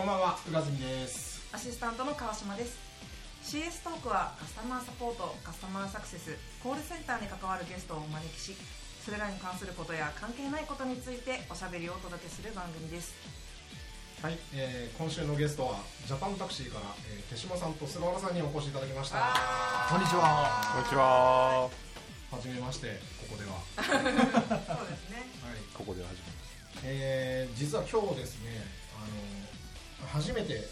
こんばんは宇賀住です。アシスタントの川島です。CS トークはカスタマーサポートカスタマーサクセスコールセンターに関わるゲストをお招きしそれらに関することや関係ないことについておしゃべりをお届けする番組です。はい、えー、今週のゲストはジャパンタクシーから、えー、手島さんと菅原さんにお越しいただきました。こんにちは。こんにちは。はじめましてここでは。そうですね。はい。ここで始めえー、実は今日ですね初めて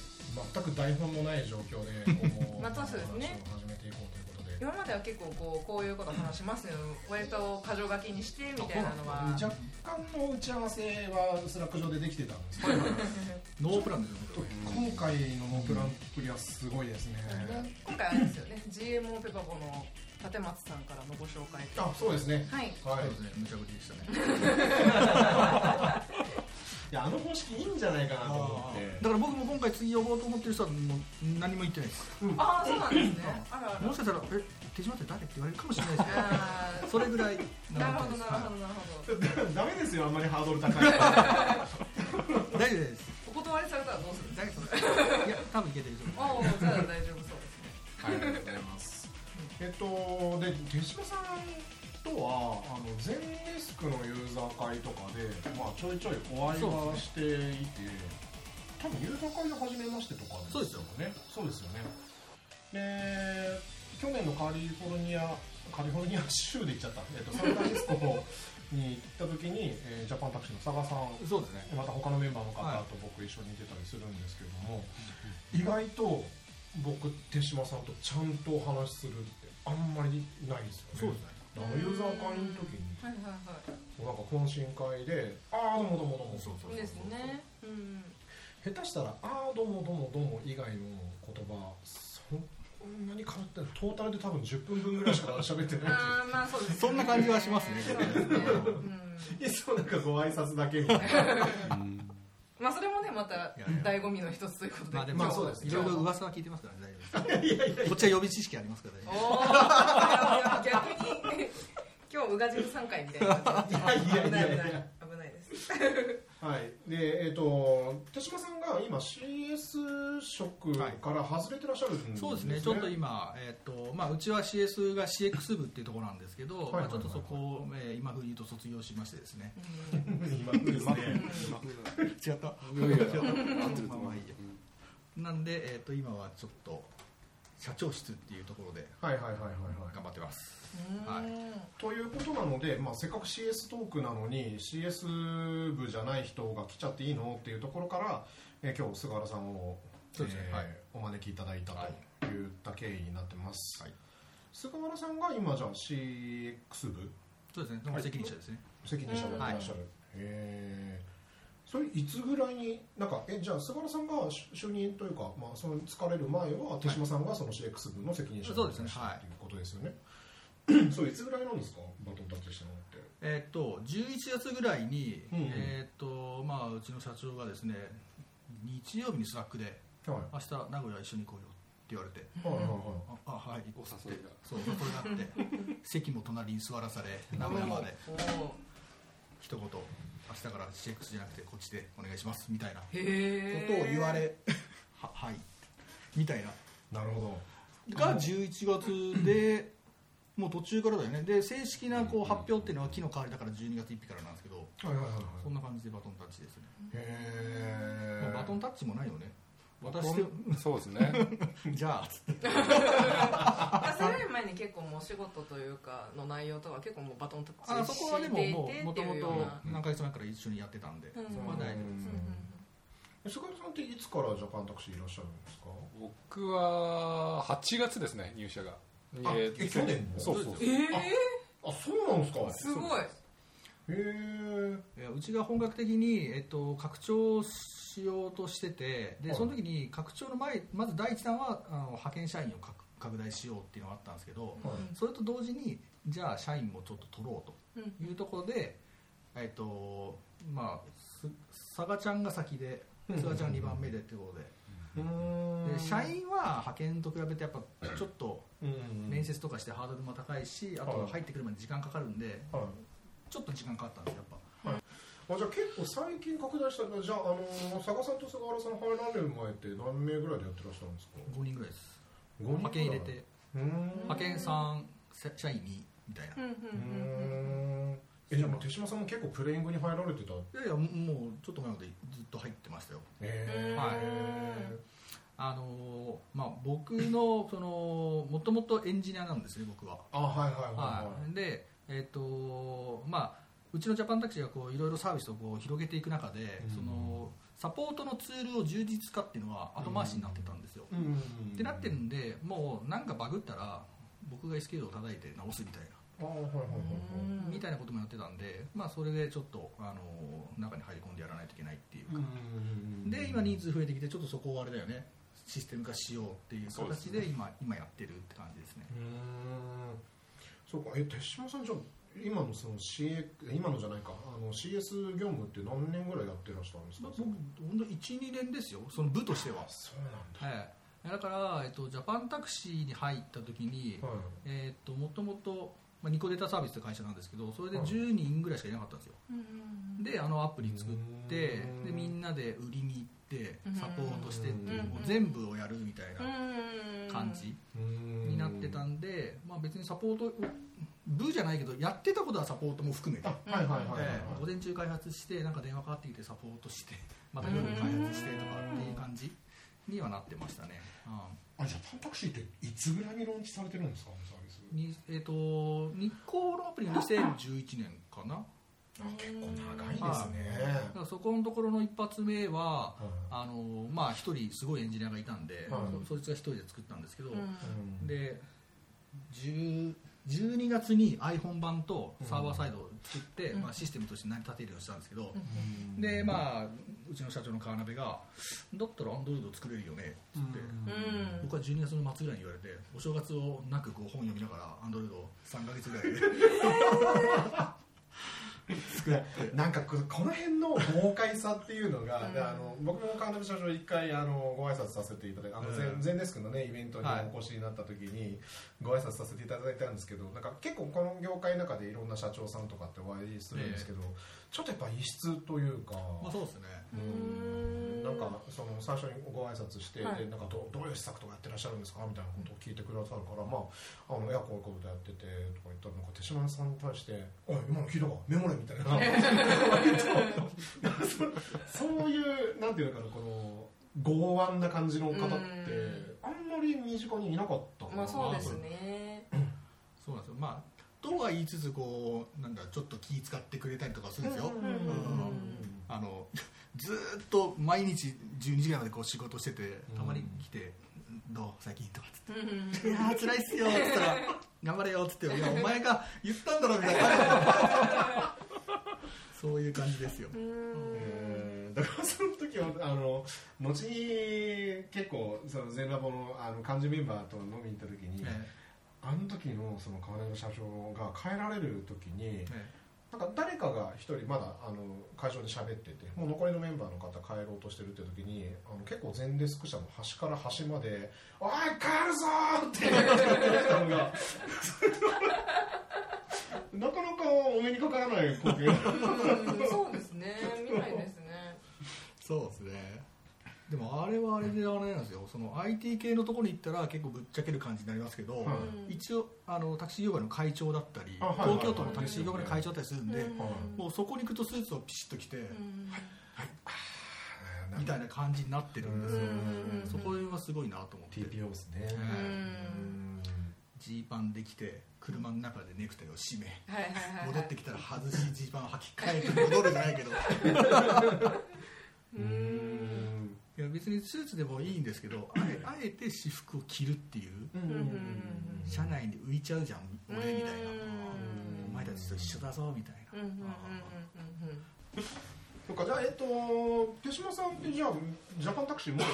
全く台本のない状況で こうまあそうですね。話を始めていこうということで。今までは結構こうこういうこと話しますよ。割と箇条書きにしてみたいなのは。若干の打ち合わせは Slack 上でできてたんですけど、ノープランですよ今回のノープランっぷりはすごいですね、今回あれですよね。GMO ペパボの立松さんからのご紹介とあそうですね。はい。はい。そうですね無茶ぶりでしたね いやあの方式いいんじゃないかなと思って。だから僕も今回次呼ぼうと思ってる人はもう何も言ってないです。ああそうなんですね。あらあら。もしかしたら「え手島って誰?」って言われるかもしれないですあけどそれぐらいーなるほどなるほどなるほど。ダメですよあんまりハードル高い。ど 大丈夫です。お断りされたらどうするんです大丈夫いや多分いけてると思う。か おおじゃあ大丈夫そうですね。はいありがとうございます。えっとで手島さんとはあの全デスクのユーザー会とかで、まあ、ちょいちょいお会いはしていて、多分ユーザー会で初めましてとかそうですよ。ねそうですよね。で去年のカリフォルニアカリフォルニア州で行っちゃった、えっと、サンフランシスコに行った時に、えージャパンタクシーの佐賀さん。そうですね。また他のメンバーの方と僕一緒に出たりするんですけれども、意外と僕手島さんとちゃんとお話しするってあんまりないですよね。そうですねユーザー会の時にはいはいはなんか懇親会で「ああどうもどうもどうも」そうそういいいですね。うん下手したら「ああどうもどうもどうも」以外の言葉そんなに変わってない。トータルで多分10分分ぐらいしか喋ってない。あーまあそうですね。そんな感じはしますね。そうですね。うん。いつもなんかご挨拶だけみたいな まあそれもねまた醍醐味の一つということでまあでもまあそうです。いろいろ噂は聞いてますからね大丈夫です。こっちは予備知識ありますからね。逆に今日宇賀神さん回みたいな感じいやいやいやいや。危ない危ない。危ないですはい、で、えっ、と、手島さんが今 CS 職から外れてらっしゃるんですね。そうですね、ちょっと今、えっとまあ、うちは CS が CX 部っていうところなんですけど、はいはいはいまあ、ちょっとそこを、えー今風に言うと卒業しましてですね、今ですね。違ったいやいや、合ってると思う。まあまあいいやなんで、えっと今はちょっと社長室っていうところではいはいはいはいはい。はい。ということなので、まあ、せっかく CS トークなのに CS 部じゃない人が来ちゃっていいの？っていうところから、えー今日菅原さんを、えーはい。お招きいただいたはいといった経緯になってます、はい。菅原さんが今じゃあ CX 部？そうですね、責任者ですね。責任者でいらっしゃる、へえそれいつぐらいになんかえじゃあ菅原さんが就、就任というか、まあ、その疲れる前は手島さんがその CX 部の責任者そうですねだったはいっていうことですよね、そういつぐらいなんですか？バトンタッチしたのって。えっと11月ぐらいに、うん。うんえっとまあうちの社長がですね、日曜日に Slack ではい。明日名古屋一緒に行こうよって言われて、はいはいはああはいお誘いが。そうそれがあって席も隣に座らされ名古屋まで。一言明日から CX じゃなくてこっちでお願いしますみたいな。ことを言われ ははいみたいな。なるほが11月でもう途中からだよね。で正式なこう発表っていうのは木の代わりだから12月1日からなんですけどどはいはいはいはい。そんな感じでバトンタッチですね、へえまあバトンタッチもないよね。渡してそうですね。じゃあつって。あそれより前に結構もう仕事というかの内容とか結構もうバトンタッあチそこはでもしていもうもてっていうともと何ヶ月前から一緒にやってたんで、うん。そこは大丈夫です、うん。さんっていつからジャパンタクシーいらっしゃるんですか？僕は8月ですね、入社が。あええ去年の？そうそう。ええあそうなんですか？すごい。へえいやうちが本格的に、えっと、拡張しようとしててではい。その時に拡張の前まず第一弾はあの派遣社員を拡拡大しようっていうのがあったんですけど、はい。それと同時にじゃあ社員もちょっと取ろううん。というところで、えっとまあす佐賀ちゃんが先でうん。佐賀ちゃんが2番目でっていうことで,、うーんで社員は派遣と比べてやっぱちょっとうん。面接とかしてハードルも高いしあとはい。入ってくるまで時間かかるんではい。ちょっと時間かかったんですよやっぱ。あじゃあ結構最近拡大したじゃあ、あのー、佐賀さんと菅原さん入られる前って何名ぐらいでやってらっしゃるんですか？5人ぐらいです。5人派遣入れて。派遣3社員2みたいな。うんうん。うーんえじゃあもう。手島さんも結構プレイングに入られてた？いやいやもうちょっと前までずっと入ってましたよ。えはい。あのーまあ僕のそのもともとエンジニアなんですね僕は。あはいはいはいははい。い、で、えっとまあ、うちのジャパンタクシーがこういろいろサービスをこう広げていく中で、うん。そのサポートのツールを充実化っていうのは後回しになってたんですよ。うん。ってなってるんでもうなんかバグったら僕が SK を叩いて直すみたいな、あはいはいはいはい。うん。みたいなこともやってたんで、まあ、それでちょっとあの中に入り込んでやらないといけないっていうか、うん。で今人数増えてきてちょっとそこをあれだよね。システム化しようっていう形で今今やってるって感じですね。うーん。そうか。え手島さんじゃあ今のその CA 今のじゃないか。あの CS 業務って何年ぐらいやってらっしゃるんですか？僕本当12年ですよ。その部としては。あそうなんだ。はい、だから、えっと、ジャパンタクシーに入った時に、はい。えっともともと、まあ、ニコデータサービスって会社なんですけどそれで10人ぐらいしかいなかったんですよ、であのアプリ作ってうん。でみんなで売りに行ってうん。サポートしてっていううん。もう全部をやるみたいなうん感じにになってたんで、まあ、別にサポート部じゃないけどやってたことはサポートも含めて。午前中開発してなんか電話かかってきてサポートしてまた夜開発してとかっていう感じにはなってましたね、うんあじゃあパンタクシーっていつぐらいにローンチされてるんですか？サービスにえー、と日光のアプリが2011年かな。あ結構長いですね。だからそこのところの一発目ははいあのまあ一人すごいエンジニアがいたんで、はいそそいつが一人で作ったんですけど、うん。で10 12月に iPhone 版とサーバーサイドを作って、うん。まあ、システムとして成り立てるようにしたんですけど、うん。でまあうちの社長の川辺が「だったら Android 作れるよね」っつって、うん。僕は12月の末ぐらいに言われてお正月をなくこう本読みながら Android を3ヶ月ぐらいでなんかここの辺の豪快さっていうのが、うん。であの僕も川辺社長一回あのご挨拶させていただいてあの全うん。全デスクのねイベントにはい。お越しになった時にご挨拶させていただいたんですけどなんか結構この業界の中でいろんな社長さんとかってお会いするんですけど、ちょっとやっぱ異質というか。まあそうですね。うん。なんかその最初にご挨拶して、はい。でなんかどどういう施策とかやってらっしゃるんですかみたいなことを聞いてくださるから、まあ、あのいやこういうことやっててとか言ったらなんか手島さんに対して「おい今の聞いたか？メモれ」みたいな。そそういうなんていうのかなこの剛腕な感じの方ってあんまり身近にいなかったかなまあそうですね。そうなんですよ。まあとは言いつつこうなんだちょっと気使ってくれたりとかするんですよ、うんうんあの ずーっと毎日12時ぐらいまでこう仕事しててたまに来て「どう？最近」とかつって。うん「いやー辛いっすよ」っ つったら「頑張れよ」っつって「いやお前が言ったんだろ」みたいな。そういう感じですよ、えーだからその時はあの後に結構その全ラボのあの幹事メンバーと飲みに行った時に、えあの時のその川根社長が帰られる時にええ。なんか誰かが一人まだあの会場で喋っててもう残りのメンバーの方帰ろうとしてるって時にあの結構全デスク社の端から端まで「おい帰るぞ!」って言ってたのがなかなかお目にかからない光景。うんそうですね。見ないですね。そうですねでもあれはあれであれなんですよ。その IT 系のところに行ったら結構ぶっちゃける感じになりますけど、はい。一応あのタクシー業界の会長だったり、東京都のタクシー業界の会長だったりするんで、うん。もうそこに行くとスーツをピシッと着て、うん。みたいな感じになってるんですよ、うん。そこはすごいなと思って。TPO ですね。うん。ジーパンできて車の中でネクタイを締めはいはいはいはい。戻ってきたら外しジーパンを履き替えて戻るじゃないけど。うんいや別にスーツでもいいんですけどあえあえて私服を着るっていう車内に浮いちゃうじゃん俺みたいな。うん。お前たちと一緒だぞみたいな。そっかじゃあえっと手島さんってじゃあジャパンタクシーもう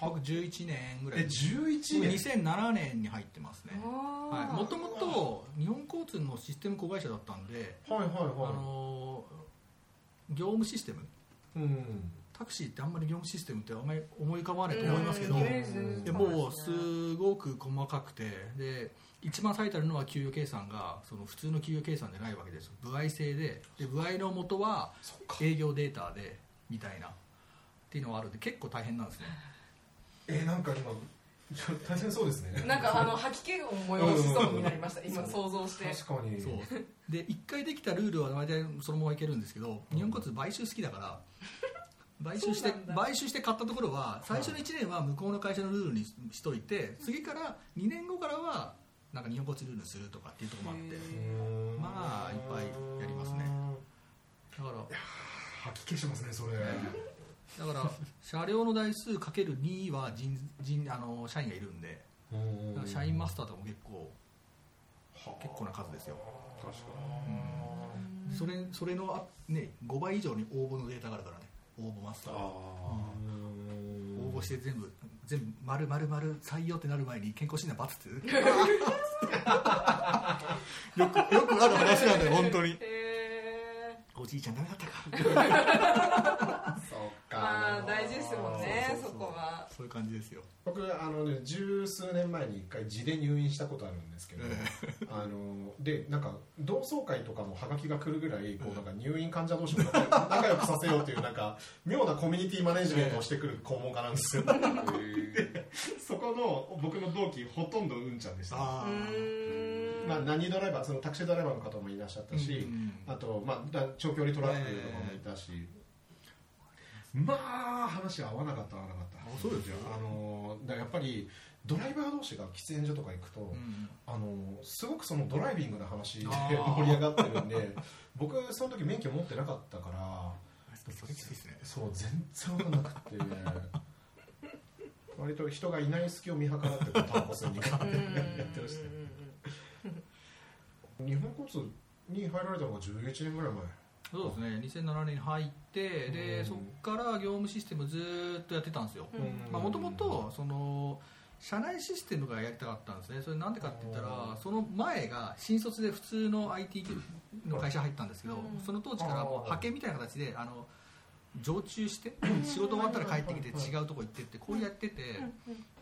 僕11年ぐらえい11年？2007年に入ってますね。もともと日本交通のシステム子会社だったんではいはいあはのー業務システム。いうんタクシーってあんまり業務システムってあんまり思い浮かばないと思いますけど、でもうすごく細かくて。で一番最たるのは給与計算がその普通の給与計算じゃないわけです。歩合制で。で歩合の元は営業データでみたいなっていうのがあるんで結構大変なんですね。えなんか今大変そうですね。なんかあの吐き気を催しそうになりました。今想像して。確かに。そう。で一回できたルールは大体そのままいけるんですけど日本交通買収好きだから買収して買収して買ったところは最初の1年は向こうの会社のルールにしといて次から2年後からはなんか日本交通ルールにするとかっていうところもあって。うんまあいっぱいやりますね。だから吐き気しますねそれ。だから車両の台数かける2は人人あの社員がいるんで。社員マスターとかも結構結構な数ですよ。確かそれそれのあ、ね、5倍以上に応募のデータがあるからね応募マスター。応募して全部全部丸丸丸採用ってなる前に健康診断バツって よくよくある話なんだよ本当に。へおじいちゃんダメだったか。そうーまあ大事ですもんねそそうそうそうこはそういう感じですよ。僕あのね十数年前に一回地で入院したことあるんですけど、あのでなんか同窓会とかもハガキが来るぐらいこうなんか入院患者同士も仲仲良くさせようというなんか妙なコミュニティマネジメントをしてくる肛門家なんですよ。そこの僕の同期ほとんどうんちゃんでした、あうーんまあ、何ドライバーそのタクシードライバーの方もいらっしゃったし、うんあと、まあ、だ長距離トラックとかもいたし、まあ話合わなかった合わなかった。あそうですよ。あのだやっぱりドライバー同士が喫煙所とか行くと、うんあのすごくそのドライビングの話で盛り上がってるんで 僕その時免許持ってなかったからそう全然分かんなくて。割と人がいない隙を見計らってタバコ吸いに行くってやってましたね日本交通に入られたのが11年ぐらい前。そうですね。2007年に入ってでうん。そこから業務システムずーっとやってたんですよ。うん。もともとその社内システムがやりたかったんですね。それなんでかって言ったらその前が新卒で普通の IT の会社入ったんですけどうん。その当時からもう派遣みたいな形であの常駐して仕事終わったら帰ってきて違うとこ行ってってこうやってて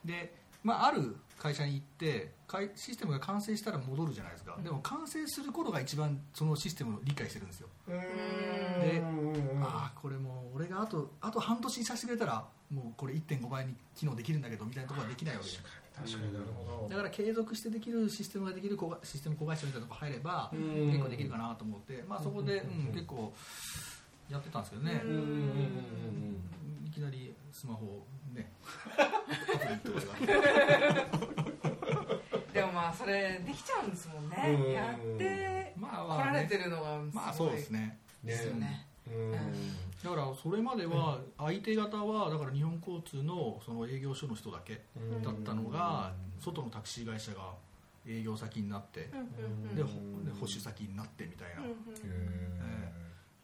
で、まあ、ある会社に行ってかいシステムが完成したら戻るじゃないですか。でも完成する頃が一番そのシステムを理解してるんですよ。うでんああこれもう俺があとあと半年させてくれたらもうこれ1.5倍に機能できるんだけどみたいなところができないわけで確かになるほだから継続してできるシステムができるシステム子会社みたいなとこ入ればうん。結構できるかなと思って、まあ、そこで、うん、結構やってたんですけどね。いきなりスマホをね。でもまあそれできちゃうんですもんね。うん。やってまあ来られてるのがすごいまあそうですね。ですよね。うん。だからそれまでは相手方はだから日本交通のその営業所の人だけうん。だったのが外のタクシー会社が営業先になってでほで保守先になってみたいな。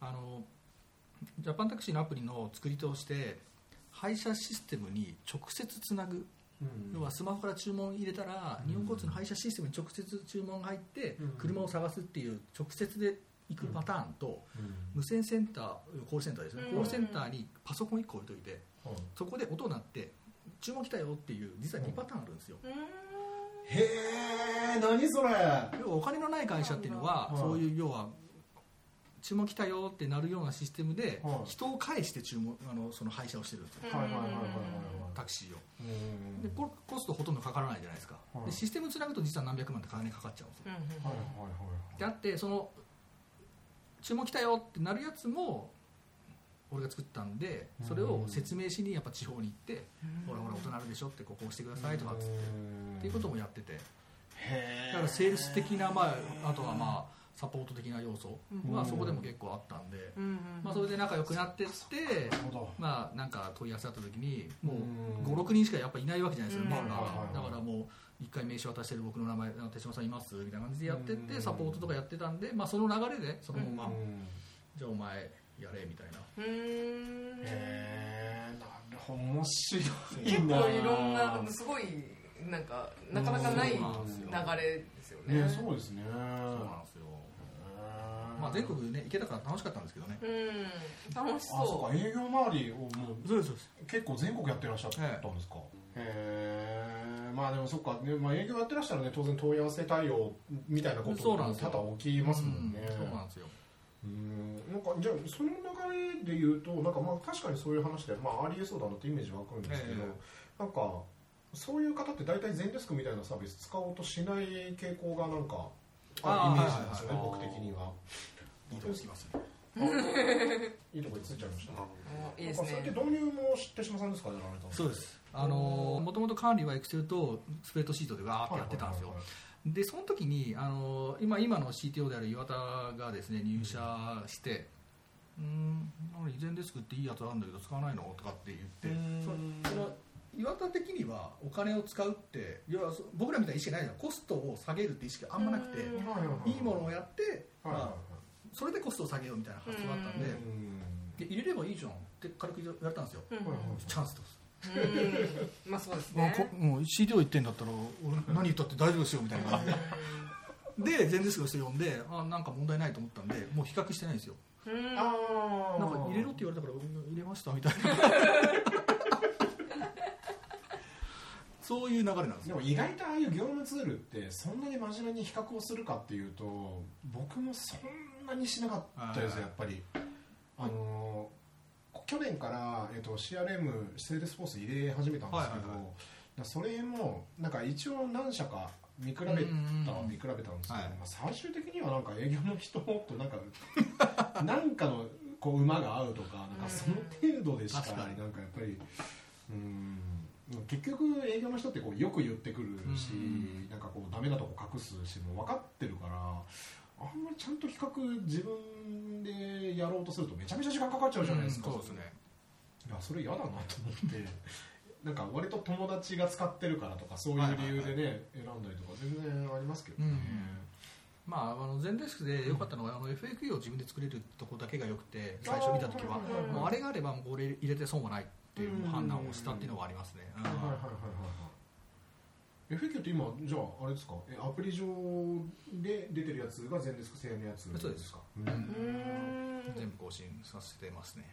あのジャパンタクシーのアプリの作りとして配車システムに直接つなぐ。ー要はスマホから注文入れたら日本交通の配車システムに直接注文が入ってうん。車を探すっていう直接で行くパターンとうん。無線センターコールセンターですね。うん。コールセンターにパソコン1個置いといてはいそこで音鳴って注文来たよっていう実は2パターンあるんですよ。うん。へえ何それ。要はお金のない会社っていうのははい。そういう要は注文来たよってなるようなシステムではい。人を介して注文あのその配車をしてるんですよ。はいはいはいはいはいタクシーを。うんでココストほとんどかからないじゃないですか。はい。でシステムつなぐと実は何百万って金かかっちゃうんですよ。うんうんはいはいはい。であってその注文来たよってなるやつも俺が作ったんでそれを説明しにやっぱ地方に行ってほらほら音鳴るでしょってここ押してくださいとかっつって。っていうこともやってて。へだからセールス的な、まあ、あとはまあサポート的な要素はそこでも結構あったんで、まあ、それで仲良くなってってまあなんか問い合わせあった時にもうん。う56人しかやっぱいないわけじゃないですか、だからもう一回名刺渡してる僕の名前あの手島さんいますみたいな感じでやってってうん。サポートとかやってたんで、まあ、その流れでそのまま、うん。じゃあお前やれみたいな。うーん。へえなるほど。面白い。結な構いろんなすごいなんかなかなかない流れですよね。ねそうですね。そうなんですよまあ、全国ね行けたから楽しかったんですけどね。うん。楽しあそそうか営業周りをもうそうですそうです。結構全国やってらっしゃったんですか、へえ。まあでもそっか、ねまあ、営業やってらっしゃるね当然問い合わせ対応みたいなことそうなんですよ。多々起きますもんね、うんそうなんですよ。うんなんかじゃあその流れで言うとなんかまあ確かにそういう話で、まあ、ありえそうだなってイメージ湧くんですけど、えなんかそういう方って大体全デスクみたいなサービス使おうとしない傾向がなんかあるイメージなんですよね、僕的には。いいとこつきますね。いいとこについちゃいました。おいいですなんかそれってね導入も手島さんですかやられた。のそうです。あのもともと管理はエクセルとスプレッドシートでわーってやってたんですよ、でその時にあの今今の CTO である岩田がですね入社して「うんなんか以前デスクっていいやつあるんだけど使わないの?」とかって言ってうん。そその岩田的にはお金を使うっていやそ僕らみたいな意識ないじゃん。コストを下げるって意識あんまなくていはいものをやって、はいはいはい。まあ、それでコストを下げようみたいな発想があったんでうん。で入れればいいじゃんって軽く言われたんですよ。チャンスとうん。まあそうですもうねこもう CTO 言ってんだったら俺何言ったって大丈夫ですよみたいな。感じでで全デスクの人呼んであなんか問題ないと思ったんでもう比較してないんですよ。うん。あー。なんか入れろって言われたからうん入れましたみたいな。そういう流れなんですよ。でも意外とああいう業務ツールってそんなに真面目に比較をするかっていうと僕もそんなにしなかったですはい。やっぱり。あのー去年から、えっと CRM Salesforce 入れ始めたんですけど、はいはいはい。それもなんか一応何社か見比べた見比べたんですけど、はい。まあ、最終的にはなんか営業の人となんか なんかのこう馬が合うとかなんかその程度でしかなんかやっぱりうん結局営業の人ってこうよく言ってくるし、うん。なんかこうダメなとこ隠すしもう分かってるからあんまりちゃんと比較自分でやろうとするとめちゃめちゃ時間かかっちゃうじゃないですか、うんそうですね。いやそれ嫌だなと思って。なんか割と友達が使ってるからとかそういう理由でね、選んだりとか全然ありますけどね、まあ、あの全デスクで良かったのは、あの FAQ を自分で作れるとこだけが良くて最初見た時は。あもうあれがあればもうこれ入れて損はないっていううん判断をしたっていうのがありますね、うん。はいはいはいはいはい FAQ って今じゃああれですか？えアプリ上で出てるやつが全デスク製のやつそうですか、うんうん。全部更新させてますね。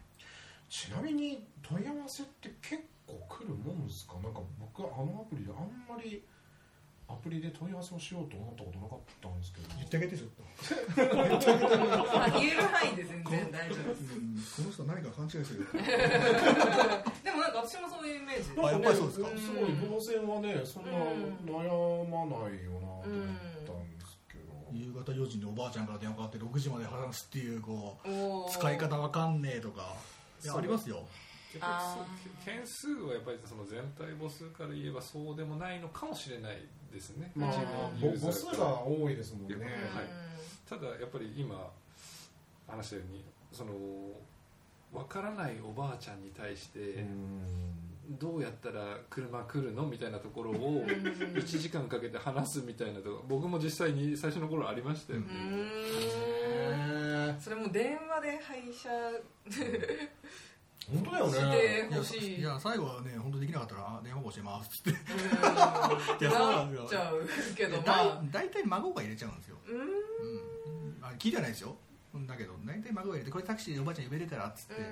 ちなみに問い合わせって結構来るもんですか？なんか僕あのアプリであんまりアプリで問い合わせをしようと思ったことなかったんですけど。言ってあげてちょっと、まあ言える範囲で全然大丈夫です。この人何か勘違いする でもなんか私もそういうイメージ。あやっぱりそうですか？すごい動線はねそんなうん。悩まないよなと思ったんですけど、夕方4時におばあちゃんから電話かかって6時まで話すっていうこう使い方わかんねえとか。ありますよ結局件数はやっぱりその全体母数から言えばそうでもないのかもしれないですね、まあ母数が多いですもんね。はいただやっぱり今話したようにその分からないおばあちゃんに対してうん。どうやったら車来るの？みたいなところを1時間かけて話すみたいなとこ僕も実際に最初の頃ありましたよ。ね、それも電話で配車本当だよしてねいやほしい。いや最後はね本当できなかったらあ電話番号教えますっつって。うん。いやそうなんですよ。なっちゃうけどまだいあ大体孫が入れちゃうんですよ、うーん。うん、あ聞いてはないですよ。だけど大体孫が入れてこれタクシーでおばあちゃん呼べるからっつって、うーん。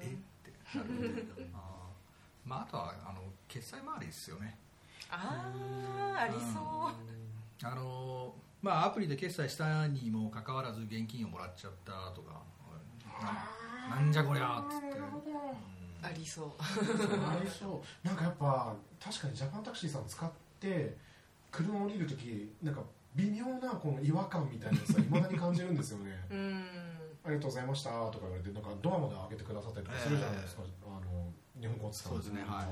え？ってなるんであーまあ、あとはあの決済周りですよね。ああありそう。あのまあアプリで決済したにもかかわらず現金をもらっちゃったとか。ななんじゃこりゃっつって、うんありそう。ありそう。なんかやっぱ確かにジャパンタクシーさん使って車降りるときなんか微妙なこの違和感みたいなやつはいまだに感じるんですよね。うーん。ありがとうございましたとか言われてなんかドアまで開けてくださったりとかするじゃないですか、あの日本交通そうですねは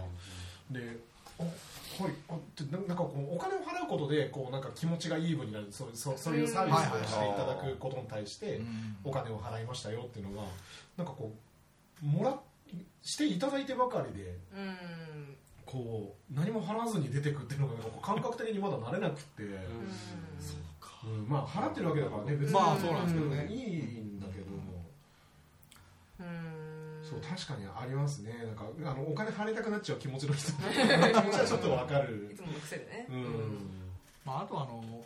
い。であはいななんかこうお金を払うことでこうなんか気持ちがイーブンになるそうそうそういうサービスをしていただくことに対してうん。お金を払いましたよっていうのがなんかこうもらしていただいてばかりでこう何も払わずに出てくっていうのがなんか感覚的にまだ慣れなくて、うーん。うん。まあ払ってるわけだからね別にまあそうなんですけどね。いいんだけども。うーんそう。確かにありますね。なんかあのお金払いたくなっちゃう気持ちの人。気持ちはちょっとわかる。いつもの癖でね。うん、まあ、あとあの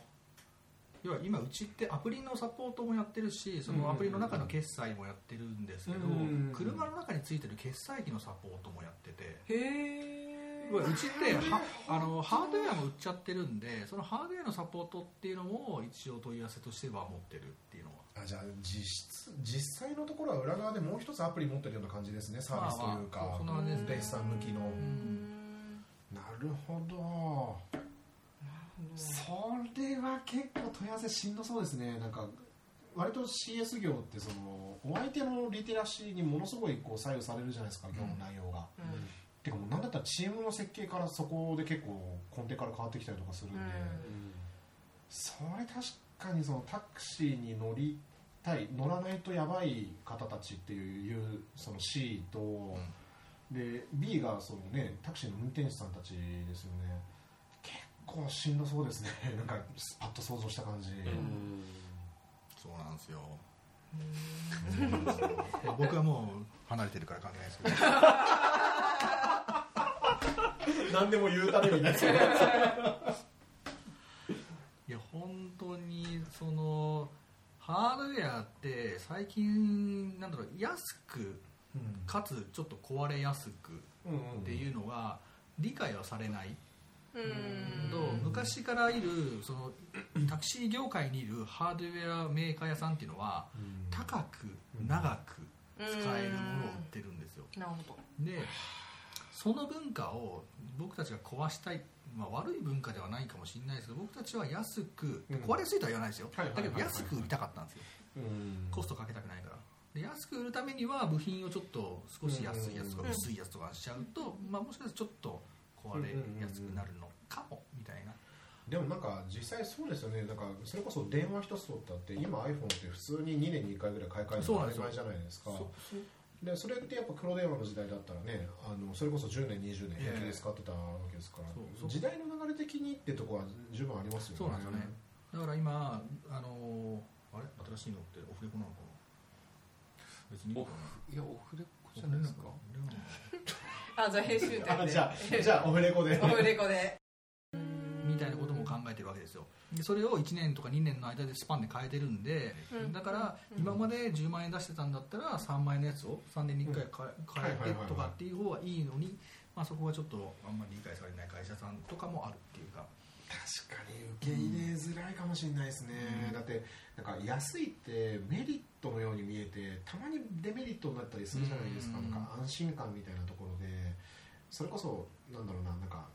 要は今うちってアプリのサポートもやってるしそのアプリの中の決済もやってるんですけど、うん車の中についてる決済機のサポートもやってて、へえ要はうちってはあのハードウェアも売っちゃってるんでそのハードウェアのサポートっていうのも一応問い合わせとしては持ってるっていうのはあじゃあ実質実際のところは裏側でもう一つアプリ持ってるような感じですね。サービスというか、まあまあね。ベースさん向きの、ん。なるほど。それは結構問い合わせしんどそうですね。なんか割と CS 業ってそのお相手のリテラシーにものすごいこう左右されるじゃないですか業務内容が、てかもうなんだったらチームの設計からそこで結構根底から変わってきたりとかするんで、うん。それ確かにそのタクシーに乗りたい乗らないとやばい方たちっていうその C と、で B がその、ね、タクシーの運転手さんたちですよね。結構しんどそうですね。なんかパッと想像した感じ、そうなんですよ。僕はもう離れてるから考えないですけど。何でも言うためにねいや本当にそのハードウェアって最近なんだろう安くかつちょっと壊れやすくっていうのが理解はされない。うん。と昔からいるそのタクシー業界にいるハードウェアメーカー屋さんっていうのは高く長く使えるものを売ってるんですよ。なるほど。でその文化を僕たちが壊したい、まあ、悪い文化ではないかもしれないですけど僕たちは安くうん。壊れやすいとは言わないですよ。だけど安く売りたかったんですよ。コストかけたくないから。で安く売るためには部品をちょっと少し安いやつとかうん薄いやつとかしちゃうと、まあ、もしかしたらちょっと壊れやすくなるのかもみたいな。でもなんか実際そうですよね。なんかそれこそ電話一つ取ったって今 iPhone って普通に2年に1回ぐらい買い替えるの当たり前じゃないですか。そでそれってやっぱ黒電話の時代だったらねあのそれこそ10年20年ええ。平気で使ってたわけですから、そうそう。時代の流れ的にってとこは十分ありますよね。そうなんですよね。だから今あのあれ？新しいのってオフレコなのかな？別にいいオかフいやオフレコなじゃないですか？あじゃあ編集点で。あじゃあじゃあオフレコで。オフレコでそれを1年とか2年の間でスパンで変えてるんで、うん。だから今まで10万円出してたんだったら3万円のやつを3年に1回変え,、変えてとかっていう方がいいのに、まあ、そこがちょっとあんまり理解されない会社さんとかもあるっていうか。確かに受け入れづらいかもしれないですね、うん。だってなんか安いってメリットのように見えてたまにデメリットになったりするじゃないですか,、うん。なんか安心感みたいなところでそれこそなんだろうななんか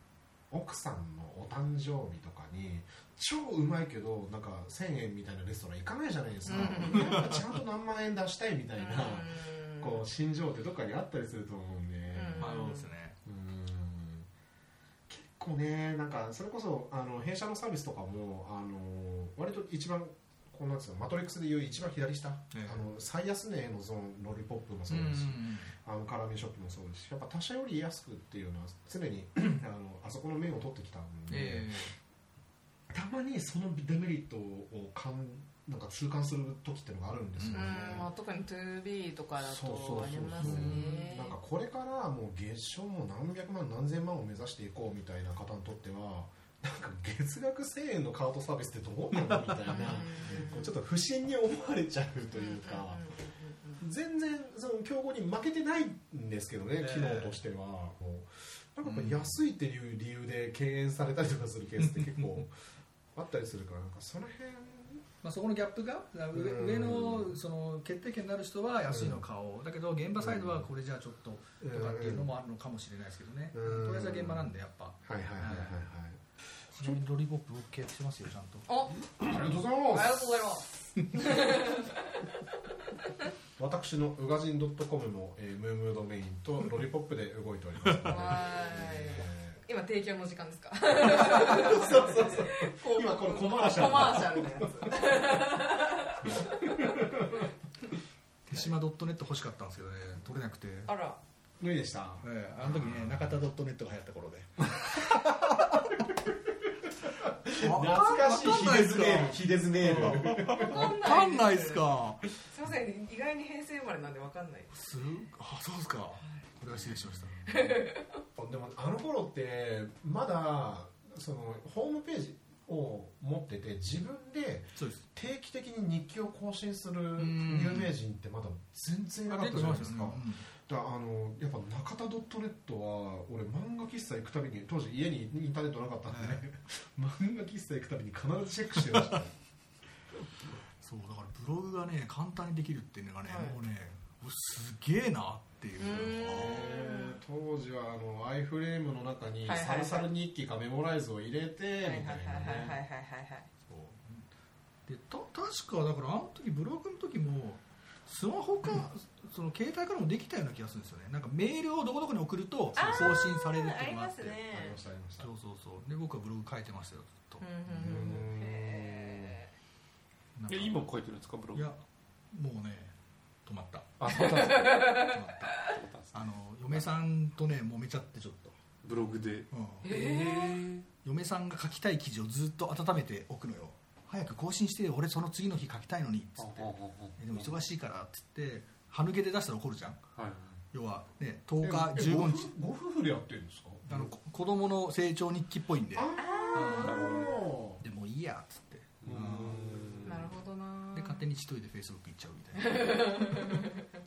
奥さんのお誕生日とかに超うまいけどなんか1000円みたいなレストラン行かないじゃないですか、うん。やっぱちゃんと何万円出したいみたいな、うん。こう心情ってどっかにあったりすると思うんで、うん。まあそうですね。うん。結構ねなんかそれこそあの弊社のサービスとかもあの割と一番こうなんですかマトリックスでいう一番左下、ええ。あの最安値のゾーンロリポップもそうですし、あのカラーメンショップもそうですしやっぱ他社より安くっていうのは常に あのあそこの面を取ってきたんで、えたまにそのデメリットをかんなんか痛感する時っていうのがあるんですよね、うん。まあ、特に 2B とかだそうそうそうとありますねなんかこれからもう月賞も何百万何千万を目指していこうみたいな方にとってはなんか月額1000円のカートサービスってどうなのみたいなちょっと不審に思われちゃうというか全然その競合に負けてないんですけどねええ。機能としては。なんかやっぱ安いっていう理由で敬遠されたりとかするケースって結構あったりするからなんかその辺。まあ、そこのギャップが上のその決定権になる人は安いの買おう。だけど現場サイドはこれじゃあちょっととかっていうのもあるのかもしれないですけどね。とうん。りあえずは現場なんでやっぱ。はいはいはいはいはいちなみにロリポップ OK してますよちゃんと。おありがとうございありますがとうございます。私のウガジン .com も、えームームードメインとロリポップで動いておりますので、はえい今提供の時間ですか？ーそうそうそう。今このコマーシャルコマーシャルのやつ手島 .net 欲しかったんですけどね取れなくて、あら。無理でした。ええあの時ね中田 .net が流行った頃で。懐かしい。ヒデズメールヒデズメール。かんないっす。かすい。ません意外に平成生まれなんでわかんない。すあそうですか。これは失礼しました。でもあの頃ってまだそのホームページを持ってて自分でそうです。定期的に日記を更新するん。有名人ってまだ全然いなかったじゃないですか、うん。だからあのやっぱ中田ドットネットは俺漫画喫茶行くたびに当時家にインターネットなかったんで、はい。漫画喫茶行くたびに必ずチェックしてましたそうだからブログがね簡単にできるっていうのがね、はい。もうねすげえなっていう。当時はあのアイフレームの中にサルサル日記かメモライズを入れてみはいたいなね。でた確かだからあの時ブログの時もスマホかその携帯からもできたような気がするんですよね。なんかメールをどこどこに送ると送信されるっていうのがあって。ありますね。ありましたありましたそうそうそう。で僕はブログ書いてましたよずっと。うん、うんうん。へえ今も書いてるんですかブログ？いやもうね止まった。あ止まった 嫁さんとね揉めちゃってちょっと、ブログで。うん。え嫁さんが書きたい記事をずっと温めておくのよ。早く更新してよ俺その次の日書きたいのにっつって。えでも忙しいからっつって歯抜けで出したら怒るじゃん。はい要はね10日え15日。ご夫婦ご夫婦でやってるんですか？あのこ子供の成長日記っぽいんで。ああでもういいやっつって。ーなるほどな。で勝手に一人でフェイスブック行っちゃうみたいな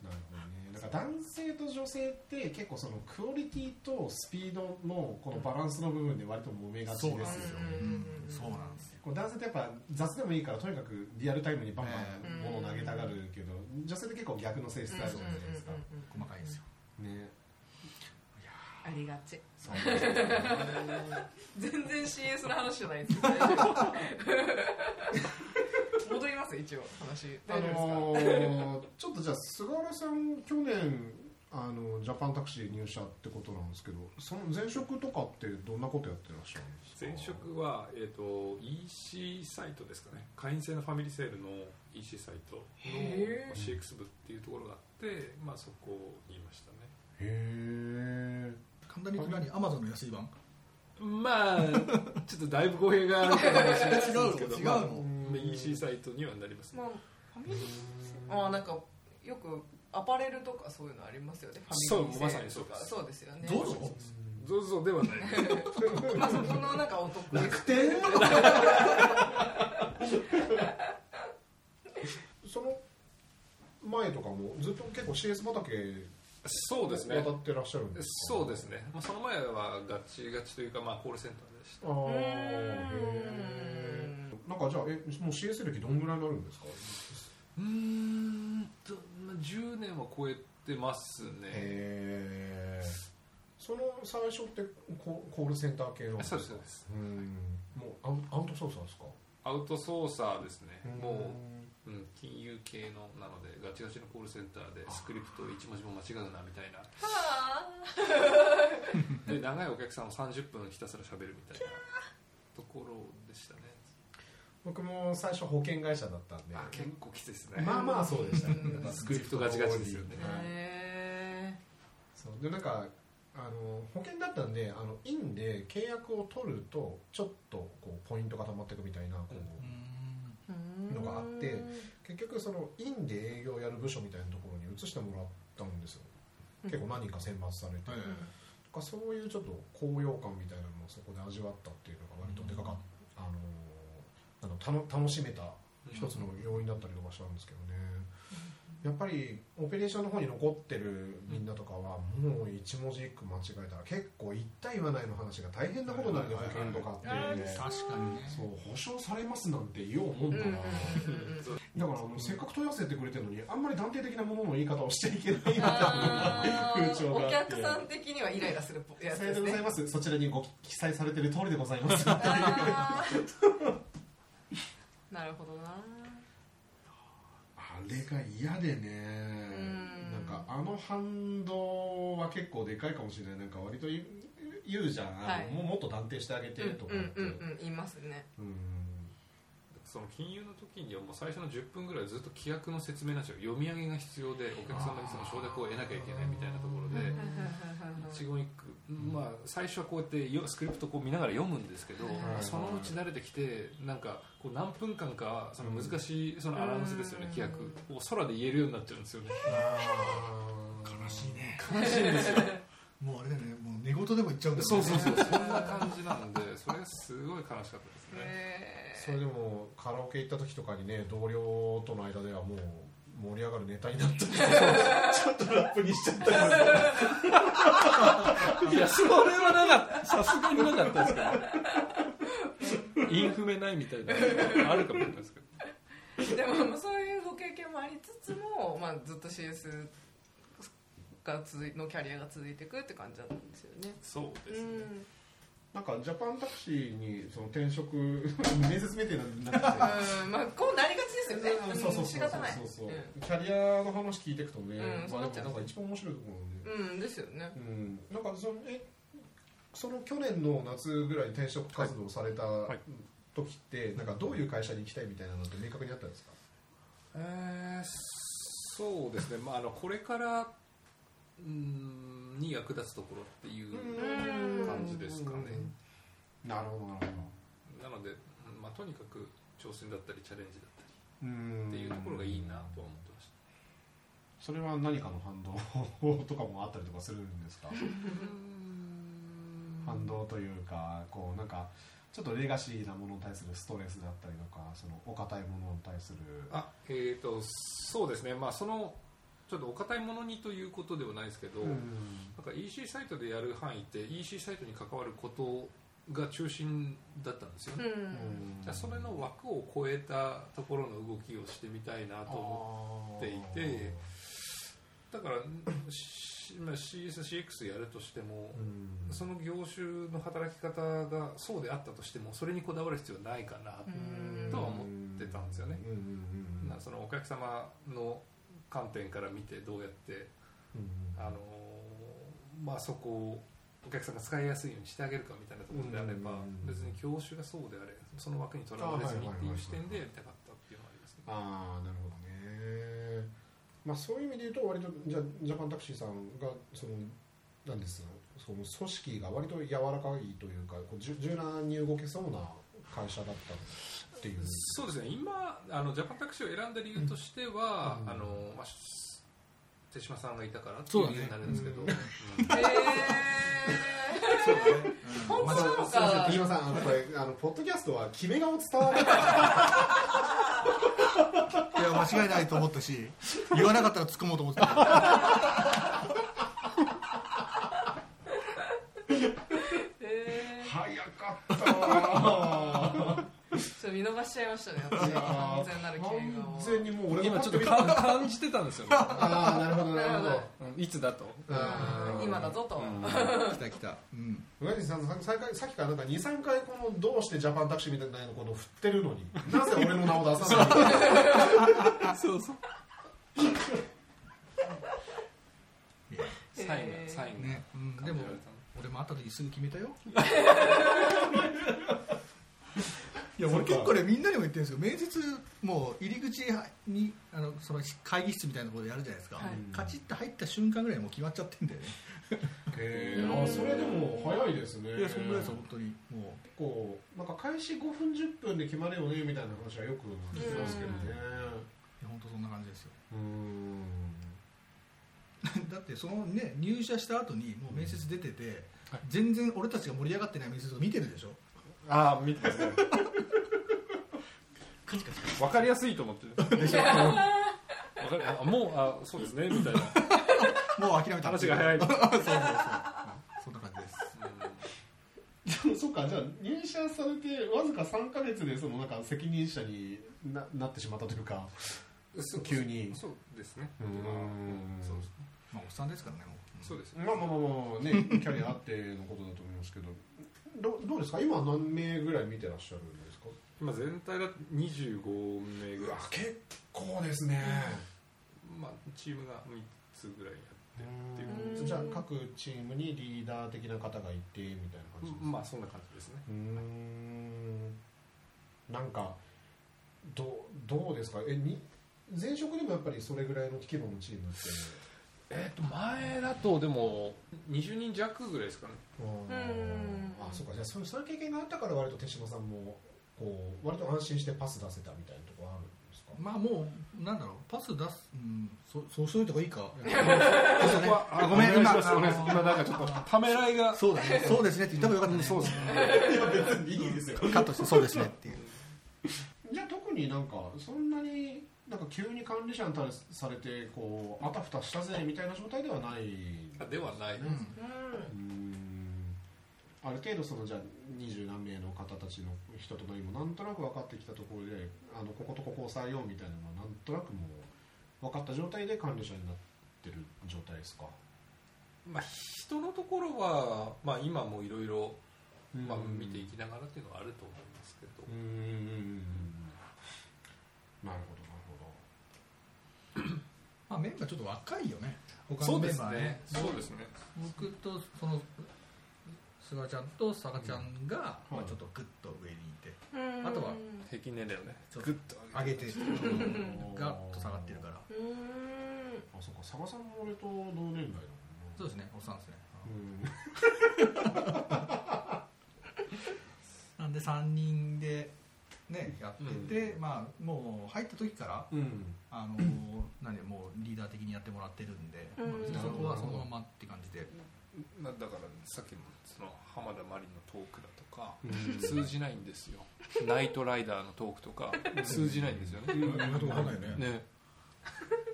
男性と女性って結構そのクオリティとスピードのこのバランスの部分で割と揉めがちですよね。そうなんですよ。こう男性ってやっぱ雑でもいいからとにかくリアルタイムにバンバン物を投げたがるけど女性って結構逆の性質あるじゃないですか。細かいですよ。ね。ありがち全然 CS の話じゃないですけど大丈夫戻ります一応話。あ大丈夫ですか、のーちょっとじゃあ菅原さん去年あのジャパンタクシー入社ってことなんですけどその前職とかってどんなことやってらっしゃるんですか？前職は、えー、と EC サイトですかね。会員制のファミリーセールの EC サイトの CX 部っていうところがあって、まあ、そこにいましたね。へえ簡単に言うと何アマゾンの安い版？まあちょっとだいぶ語弊があるかもしれないですけど。違うの？まあ違うの？まあ EC サイトにはなりますね。まあファミリーあなんかよくアパレルとかそういうのありますよね。ファそうミリーセールまさにそうです。とかそうですよね。どうぞ。ゾゾではない。まあそこのなんかお得意楽天？その前とかもずっと結構 CS 畑そうですね。渡ってらっしゃるんですか？そうですね、まあ、その前はガチガチというか、まあ、コールセンターでした。ああへん。えなんかじゃあえもう CS 歴どんぐらいになるんですか？うーんとまあ10年は超えてますね。へえその最初ってココールセンター系の？そうですそうです。うん。もうアウアウトソーサーですか？アウトソーサーですね。もうう、うん、金融系のなのでガチガチのコールセンターでスクリプトを一文字も間違うなみたいな。はで長いお客さんを30分ひたすら喋るみたいなところでしたね。僕も最初保険会社だったんで。あ結構きついですね、まあまあそうでしたね。スクリプトガチガチですよね。そう。でなんかあの保険だったんであのインで契約を取るとちょっとこうポイントが溜まっていくみたいなこう、ーのがあって結局そのインで営業やる部署みたいなところに移してもらったんですよ。結構何人か選抜されて、はいとかそういうちょっと高揚感みたいなのをそこで味わったっていうのが割とでかかった、あのあの楽しめた一つの要因だったりとかしたんですけどね、やっぱりオペレーションの方に残ってるみんなとかはもう一文字一句間違えたら結構言った言わないの話が大変なことになるね保険とかって、確かにね。そう保証されますなんて言おうもんだな、だからあのせっかく問い合わせてくれてるのにあんまり断定的なものの言い方をしちゃいけないみたいな風潮がお客さん的にはイライラするやつですね。でございますそちらにご記載されている通りでございます。なるほどな。あれが嫌でね。うん。なんかあの反動は結構でかいかもしれない。なんか割と言うじゃん、はい。もうもっと断定してあげてとかうんってうんうんうん。言いますね。うんその金融の時にはもう最初の10分ぐらいずっと規約の説明なんですよ。読み上げが必要でお客様にその承諾を得なきゃいけないみたいなところで一言一句、まあ、最初はこうやってよスクリプトこう見ながら読むんですけど、はいそのうち慣れてきてなんかこう何分間かその難しいそのアナウンスですよね規約を空で言えるようになっちゃうんですよね。悲しいね。悲しいんですよもうあれだよねもう寝言事でも言っちゃうんだよそうそうそうそんな感じなんでそれがすごい悲しかったですね。へそれでもカラオケ行った時とかにね同僚との間ではもう盛り上がるネタになったり ちょっとラップにしちゃったりいやそれはなかったさすがになかったですからインフメないみたいなのあるかもしれないですけど。ーでもそういうご経験もありつつも、まあ、ずっと CS が続いのキャリアが続いていくって感じだったんですよね。そうですね。うんなんかジャパンタクシーにその転職 面接メーターになってて。うんまあこうなりがちですよね。うんそうそうそう。仕方ない。そうそう。うキャリアの話聞いていくとね、うんそうまあ、なんか一番面白いところなんで、ん、うん、ですよね。うん、なんかそのえその去年の夏ぐらいに転職活動されたはい。時って、なんかどういう会社に行きたいみたいなのって明確にあったんですか、えーそうですね、まあ、あのこれからうんに役立つところっていう感じですかね。なるほどなるほなので、まあ、とにかく挑戦だったりチャレンジだったどうん。りっていうところがいいなとは思ってました。それは何かの反動とかもあったりとかするんですか？反動というかこうなんかちょっとレガシーなものに対するストレスだったりとかそのお堅いものに対する。あえー、とそうですね、まあ、そのちょっとお堅いものにということではないですけど、うんなんか EC サイトでやる範囲って EC サイトに関わることが中心だったんですよね、うん。うん。じゃあそれの枠を超えたところの動きをしてみたいなと思っていてだからしまあ CSCX やるとしてもうん。その業種の働き方がそうであったとしてもそれにこだわる必要ないかなうん。とは思ってたんですよね。うんうんうんなそのお客様の観点から見てどうやってうんあのまあ、そこをお客さんが使いやすいようにしてあげるかみたいなところであればうん別に業種がそうであれその枠にとらわれずにっていう視点でやりたかったっていうのがありますね。ああなるほどね。まあそういう意味で言うと割とじゃあジャパンタクシーさんがそのなんですかその組織が割と柔らかいというかこう柔柔軟に動けそうな会社だったっていう。そうですね。今あのジャパンタクシーを選んだ理由としては、うん。あのまあ、手島さんがいたからっていう理由になるんですけど、ね。うん。うだね。ー本当なのすみません。か手島さんあのこれあのポッドキャストは決め顔伝わらない。いや間違いないと思ったし言わなかったら突っ込もうと思ってた へ早かったわーちょっと見逃しちゃいましたね完全なる経完全にもう俺今ちょっと感じてたんですよね。ああなるほどなるほど。うんいつだと。うん。今だぞと、来た来た。うん。上西さんさっきからなんか23回このどうしてジャパンタクシーみたいなのこ振ってるのに なぜ俺の名を出さないの？そうそう。サインがサインがね、うん、でも俺も会った時すぐ決めたよいや俺結構ねみんなにも言ってるんですけど面接もう入り口にあのその会議室みたいなところでやるじゃないですか、はい。カチッと入った瞬間ぐらいにもう決まっちゃってんだよね。へー。あそれでも早いですね。いやそんぐらいですよ本当に。も結構なんか開始5分10分で決まるよねみたいな話はよく聞きますけどね。ういや本当そんな感じですよ。うーん。だってそのね入社した後にもう面接出てて、はい。全然俺たちが盛り上がってない面接を見てるでしょああ見てますね。カチカチわかりやすいと思ってる。わかる。あもうあそうですねみたいな。もう諦めた。話が早いそうそうそう、うん。そんな感じです。でもそっかじゃあ入社されてわずか3か月でそのなんか責任者にななってしまったというか急に。そうですね。うーん。そうですね。まあおっさんですからねもう。そうです。まあまあまあまあねキャリアあってのことだと思いますけどどどうですか？今は何名ぐらい見てらっしゃるんですか？今全体が25名ぐらい。結構ですね。まあ、チームが3つぐらいやってるっていう。うん。じゃあ各チームにリーダー的な方がいてみたいな感じですか？まあそんな感じですね。うーん。なんかどどうですか？えに前職でもやっぱりそれぐらいの規模のチームってえっと前だとでも20人弱ぐらいですかね。あうん。あそうか。じゃあそうそういう経験があったから割と手島さんもこう割と安心してパス出せたみたいなところあるんですか？まあもうなんだろう。パス出す、うん、そそうしといた方がいいか？そこはあごめん今今なんかちょっとためらいが。そうだね。そうですねって言った方がよかったね。そうですねいいですよ。カットしてそうですねっていう。じゃあ特になんかそんなになんか急に管理者に対されてこうあたふたしたぜみたいな状態ではない。あではない、うん。うん。うん。ある程度そのじゃあ二十何名の方たちの人となりもなんとなく分かってきたところであのこことここを抑えようみたいなのはなんとなくもう分かった状態で管理者になってる状態ですか、まあ、人のところは、まあ、今もいろいろ見ていきながらっていうのはあると思いますけど。うん。うん。うん。うん。なるほどなるほどまあメンバーちょっと若いよね。他そうですのメンバーね。そうですね。僕とその菅ちゃんと佐賀ちゃんが、まはい。あ、ちょっとグッと上にいて。うん。あとは平均年齢をね。ちょっとグッと。上げてうん。ガッと下がってるから。うん。あそっか。佐賀さんも俺と同年代だもんなそうですね。おっさんですね。うん。なんで3人でねやってて、まあもう入った時からうん。あの何もうリーダー的にやってもらってるんで、うん。まあそこはそのままって感じで、まあだからさっきのその浜田真理のトークだとかうん。通じないんですよ。ナイトライダーのトークとか通じないんですよね。意外と分かん。ないよね。ね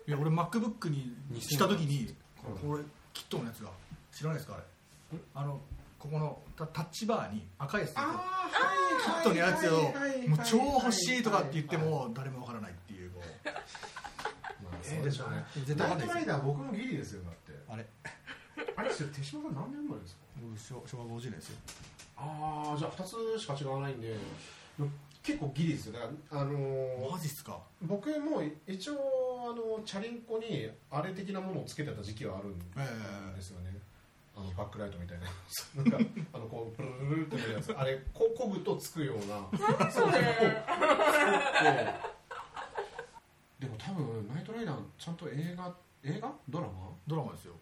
いや俺 MacBook に2000した時にうんこれキットのやつが知らないですかあれ。あのここのタタッチバーに赤いやつキットのやつをもう超欲しいとかって言っても誰もわからないっていうこう。まあそうでしょうね。絶対ナイトライわかんないですよ。ダー僕のギリですよだって。あれ。あれ手島さん何年生まれですか？僕昭昭和50年ですよ。ああじゃあ2つしか違わないんで結構ギリですよ。だからあのーマジっすか？僕も一応あのチャリンコにあれ的なものをつけてた時期はあるんえですよね、バックライトみたいな。なんかあのこうブルルルってなるやつあれこうこぐとつくようなそれでも多分ナイトライダーちゃんと映画映画ドラマドラマですよ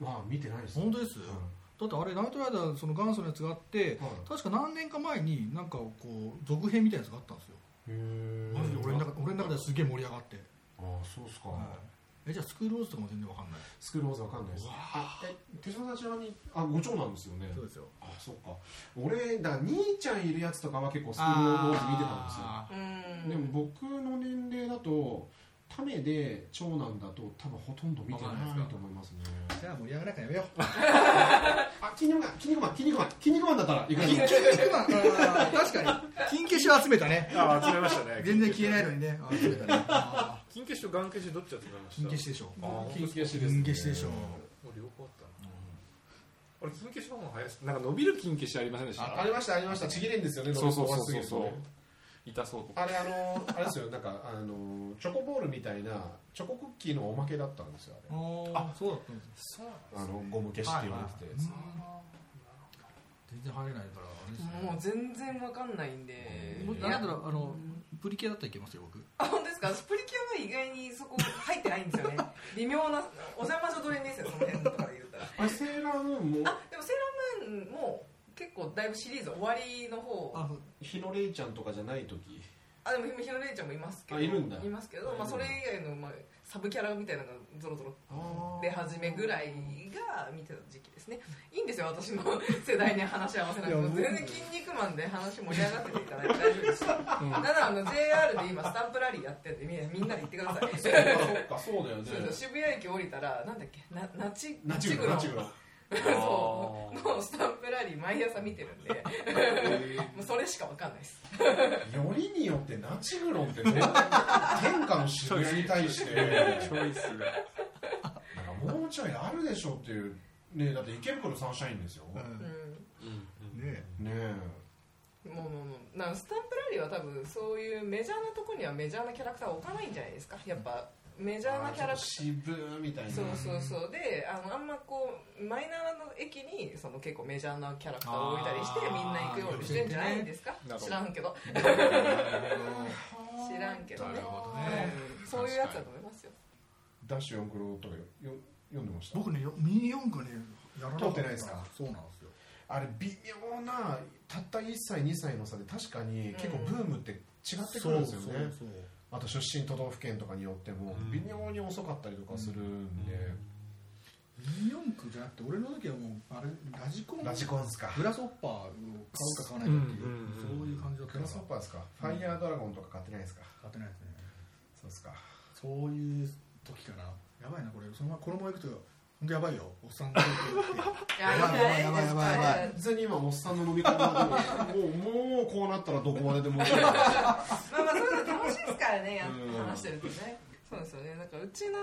は見てないです本当ですだってあれナイトライダーその元祖のやつがあってはい確か何年か前になんかこう続編みたいなやつがあったんですよへえマジで俺の中ですげえ盛り上がって、ああそうっすか、はいえじゃあスクールローズとかも全然わかんない？スクールウォーズわかんないです。あえ手島さんちなみにあご長男ですよね。そうですよ。あそうか。俺だ兄ちゃんいるやつとかは結構スクールウォーズ見てたんですよ。でも僕の年齢だとためで長男だと多分ほとんど見てないと思いますね。ーじゃあ盛り上がらなやめよ。う あ筋肉マン筋肉マン筋肉マン筋肉マンだったらいくら筋肉マン確かに。金消しを集めたね。あ集めましたね。全然消えないのにね。あ集めたね。あ 金消しと眼消しどっち集めました？ー金消しでしょ金消しですね。金消しでしょ両方あったな。俺金消しの方が早いです。なんか伸びる金消しありませんでした？ありましたありました。ちぎれんですよね。そうそうそうそう。痛そうあれあのあれですよ。なんかあのチョコボールみたいなチョコクッキーのおまけだったんですよあれ。あそうだったんですそうあのゴム消しって言われてたやつ、全然入れないからあれですね。もう全然わかんないんで。もういやなんだろうあのプリケだったらいけますよ僕。あ本当ですか？私プリキュアは意外にそこ入ってないんですよね。微妙なお邪魔女ドレミですよその辺とかで言ったら。あれセーラームーンも？あでもセーラームーンも結構だいぶシリーズ終わりの方。あ日野レイちゃんとかじゃない時？あでもひのれいちゃんもいますけど。あいるんだ。いますけど、あまあ、それ以外の、まあ、サブキャラみたいなのがゾロゾロあ出始めぐらいが見てた時期ですね。いいんですよ私の 世代に話し合わせなくて。も全然「筋肉マン」で話盛り上がってていただいて大丈夫ですし、なんならあの JR で今スタンプラリーやってるんでみんなみんなで行ってください。そっかそうだよね。渋谷駅降りたらなんだっけなナチナチグロナチグロそう。のスタンプラリー毎朝見てるんで。もうそれしかわかんないです。よりによってナチグロンって天下の渋谷に対して。チョイスが。なんかもうちょいあるでしょっていうねだって池袋サンシャインですよ、ううん。ん。ねねもうもうもう。なんかスタンプラリーは多分そういうメジャーなとこにはメジャーなキャラクターを置かないんじゃないですか。やっぱメジえャーなキャラクター。渋みたいな。そうそうそう。であのあんまこうマイナーの駅にその結構メジャーなキャラクターを置いたりしてみんな行くようにしてんじゃないですか。知らんけど。知らんけどね。ね。うん。そういうやつだと思いますよ。ダッシュ四クロとかよ読んでました。僕ねよミニ四駆ねやらなかった通ってないですか？そうなんですよ。あれ微妙なたった1歳2歳の差で確かに結構ブームって違ってくるんですよね、そうそうあと出身都道府県とかによってもうん。微妙に遅かったりとかするんで、ミニ四駆じゃなくて俺の時はもうあれラジコン。ラジコンっすか。グラスホッパーを買うか買わないかっていう、そういう感じだったグラスホッパーですか、ファイヤードラゴンとか買ってないですか？買ってないですね。そうですか。そういう時かなやばいなこれ。そのままこのままいくと本当やばいよ。おっさんがいや やばい。やばいやばいやばいやばい。完全に今おっさんの飲み方もうもうこうなったらどこまででもまあまあそういうの楽しいですからねやうん話してるとねそうですよねだからうちの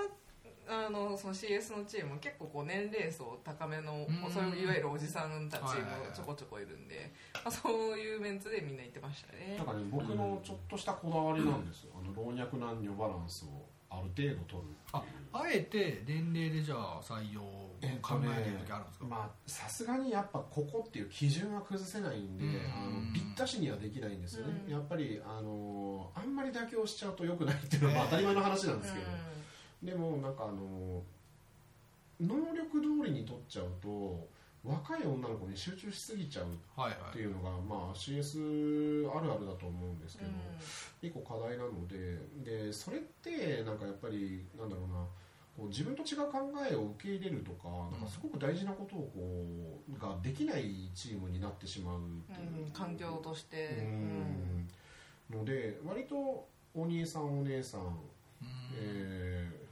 あのその CS のチーム結構こう年齢層高めのうんそういういわゆるおじさんたちもちょこちょこいるんで、まあ、そういうメンツでみんな言ってましたねなんかね僕のちょっとしたこだわりなんですよ、あの老若男女バランスをある程度取る。ああえて年齢でじゃあ採用を考えてる時あるんですか、まあさすがにやっぱここっていう基準は崩せないんで、うん。あのぴったしにはできないんですよね、うん。やっぱりあのあんまり妥協しちゃうと良くないっていうのはまあ当たり前の話なんですけど、でもなんかあの能力通りに取っちゃうと若い女の子に集中しすぎちゃうはいはい。っていうのが、まあ、CS あるあるだと思うんですけど、う一個課題なのででそれってなんかやっぱりなんだろうなこう自分と違う考えを受け入れるとかなんかすごく大事なことをこうができないチームになってしまうっていう、うん環境として。うん。ので割とお兄さんお姉さん、うん。えー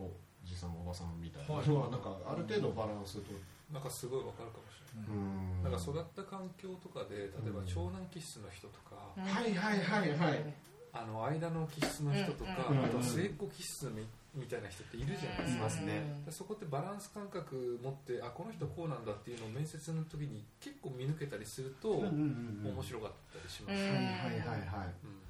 おじさんおばさんみたいなはい。のはなんかある程度バランスと、なんかすごいわかるかもしれない、うん。なんか育った環境とかで例えばうん。長男気質の人とか、うんはいはいはい。はい。あの間の気質の人とか、うんあとは末っ子気質みみたいな人っているじゃないですか、いますね。でそこってバランス感覚持ってあこの人こうなんだっていうのを面接の時に結構見抜けたりすると面白かったりします、うん。はいはいはいはい。うん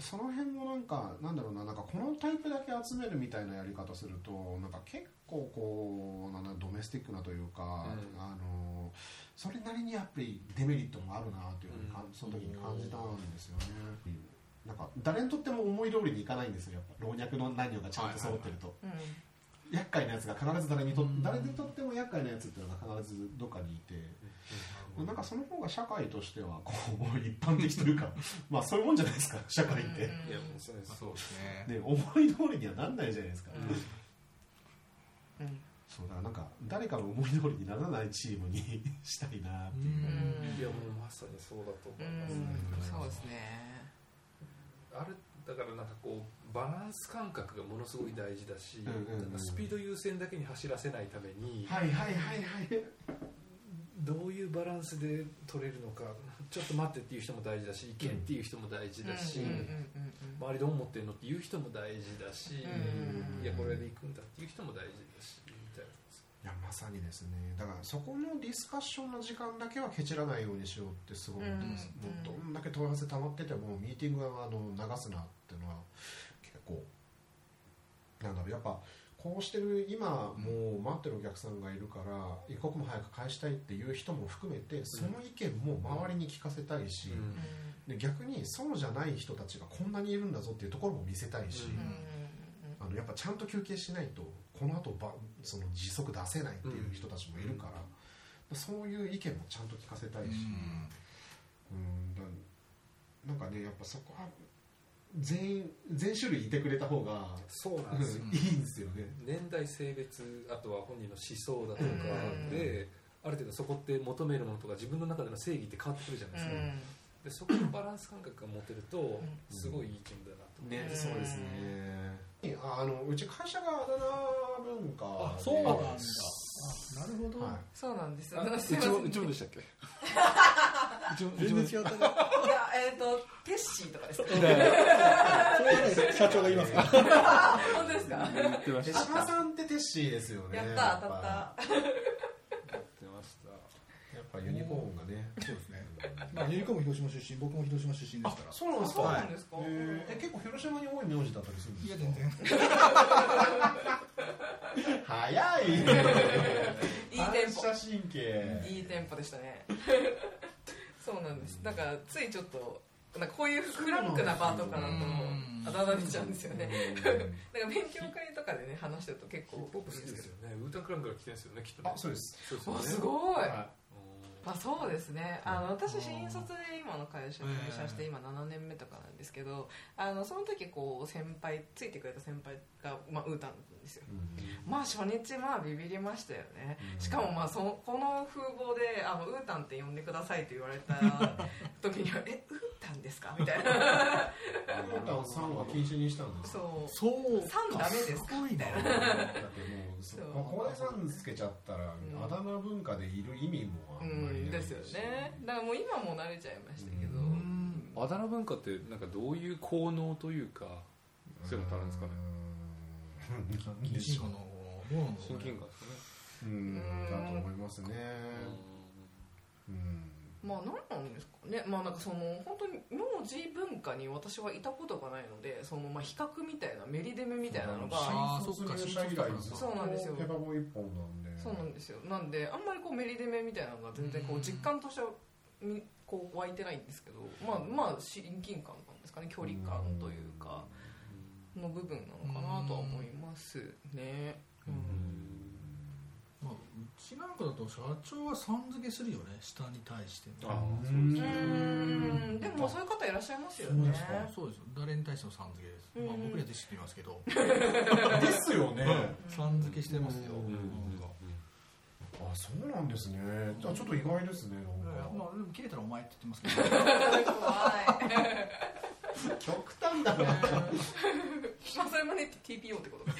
その辺もなんかなんだろうななんかこのタイプだけ集めるみたいなやり方するとなんか結構こうなんだドメスティックなというか、うん。あのそれなりにやっぱりデメリットもあるなというふうにか、うん。その時に感じたんですよね。なんか誰にとっても思い通りにいかないんですよやっぱ。老若の男女がちゃんと揃ってると、うん。厄介なやつが必ず誰にと、うん。誰にとっても厄介なやつっていうのが必ずどっかにいて、なんかその方が社会としてはこう一般的というか まあそういうもんじゃないですか社会って、うん。いやもうそうですそうですね。ね、思い通りにはなんないじゃないですか、うん。そうだからなんか誰かの思い通りにならないチームに したいなっていう、うん。いやもうまさにそうだと思ういますね、ん。そうですね。あるだからなんかこうバランス感覚がものすごい大事だし、うんうんうん。なんかスピード優先だけに走らせないために、はいはいはいはいどういうバランスで取れるのかちょっと待ってっていう人も大事だし行けっていう人も大事だし、うん。うんうん周りどう思ってるのっていう人も大事だし、うん。いやこれで行くんだっていう人も大事だしみたいいやまさにですね。だからそこのディスカッションの時間だけはケチらないようにしようってすごい思ってます、うん。もうどんだけ問い合わせ溜まっててもミーティングはあの流すなっていうのは結構なんだろう。やっぱこうしてる今もう待ってるお客さんがいるから一刻も早く返したいっていう人も含めてその意見も周りに聞かせたいし、で逆にそうじゃない人たちがこんなにいるんだぞっていうところも見せたいし、うん。あのやっぱちゃんと休憩しないとこの後ばその時速出せないっていう人たちもいるから、そういう意見もちゃんと聞かせたいし、うん。だなんかねやっぱそこは全員全種類いてくれた方がそうなんですよ。いいんですよね。年代性別あとは本人の思想だとかで、ある程度そこって求めるものとか自分の中での正義って変わってくるじゃないですか、でそこのバランス感覚が持てるとすごいいいチームだなと思う、ん。そうですね。ああのうち会社があだ名文化あでそうなんだ。あなるほど、はい。そうなんです。あうちもうちもでしたっけ？うち全も然違ったね えっ、とテッシーとかですか？それはね社長が言いますか？ら本当ですか？さんってテッシーですよね。やった当たった。や言ってました。っぱユニコーンがね。そうですね、まあ、ユニコーンも広島出身僕も広島出身ですあから。そうなんですか？そうなんですか？え結構広島に多い名字だったりするんですか？いや全然。早い。いいテンポ。反射神経。いいテンポでしたねそうなんです。だからついちょっとなんかこういうフランクな場とかだとうんあだ名出ちゃうんですよね。うん。だから勉強会とかでね話してると結構ヒップホップ好きですよねウータンクランから来てるんですよねきっとね。あそうです。そうですよね。あすごい。はうんまあ、そうですね。あの私新卒で今の会社入社して今7年目とかなんですけどあのその時こう先輩ついてくれた先輩が、まあ、ウータンですよ。まあ初日まあビビりましたよね。しかもまあそのこの風貌であのウータンって呼んでくださいと言われた 時には「えウータンですか?」みたいな。ウータンさんは禁止にしたんですそう。そうさんダメですか？すごいな。みたいだってもうそそう。う小林さんつけちゃったら、ん。あだ名文化でいる意味もあうんまりないんですよね。だからもう今も慣れちゃいましたけど。ううん。あだ名文化ってなんかどういう効能というかそういうのってあるんですかね？うーん。でしょうの親近感ですかね。うんだと思いますね。うん。まあ何なんですかね。まあなんかその本当に名字文化に私はいたことがないのでそのまあ比較みたいなメリデメみたいなのがそうなんですよ。そうなんですよ。なんであんまりこうメリデメみたいなのが全然こう実感としてはみこう湧いてないんですけどまあまあ親近感なんですかね。距離感というかの部分なのかなとは思いますね。うん。まあ、うちなんかだと社長はさん付けするよね。下に対してもあうそうですうねん。でもそういう方いらっしゃいますよそうねです。かそうですよ。誰に対してもさん付けです、まあ、うん僕には弟子ってますけど。ですよね、さん付けしてますよ、あそうなんですね。あちょっと意外ですねまあ、でも切れたらお前って言ってますけど。怖い極端だな。まあそれもね TPO ってこと？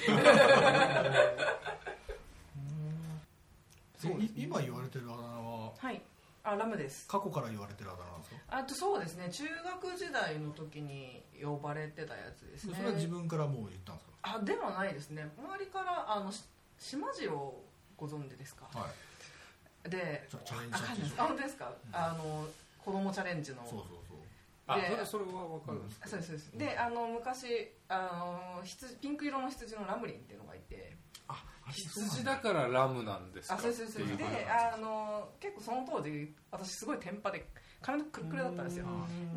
今言われてるあだ名は？はい。あラムです。過去から言われてるあだ名なんですか？あとそうですね。中学時代の時に呼ばれてたやつですね。それは自分からもう言ったんですあではないですね。周りからあのし島次郎ご存知ですか？かはい。でチャレンジあ本当ですか？あの子供チャレンジの。そうそうあでそれそれは分かるんですそうですそうです。であの昔あの羊ピンク色の羊のラムリンっていうのがいて。あ羊だからラムなんですか？あそうそうそうっていであの結構その当時私すごいテンパで髪の毛くるくるだったんですよ。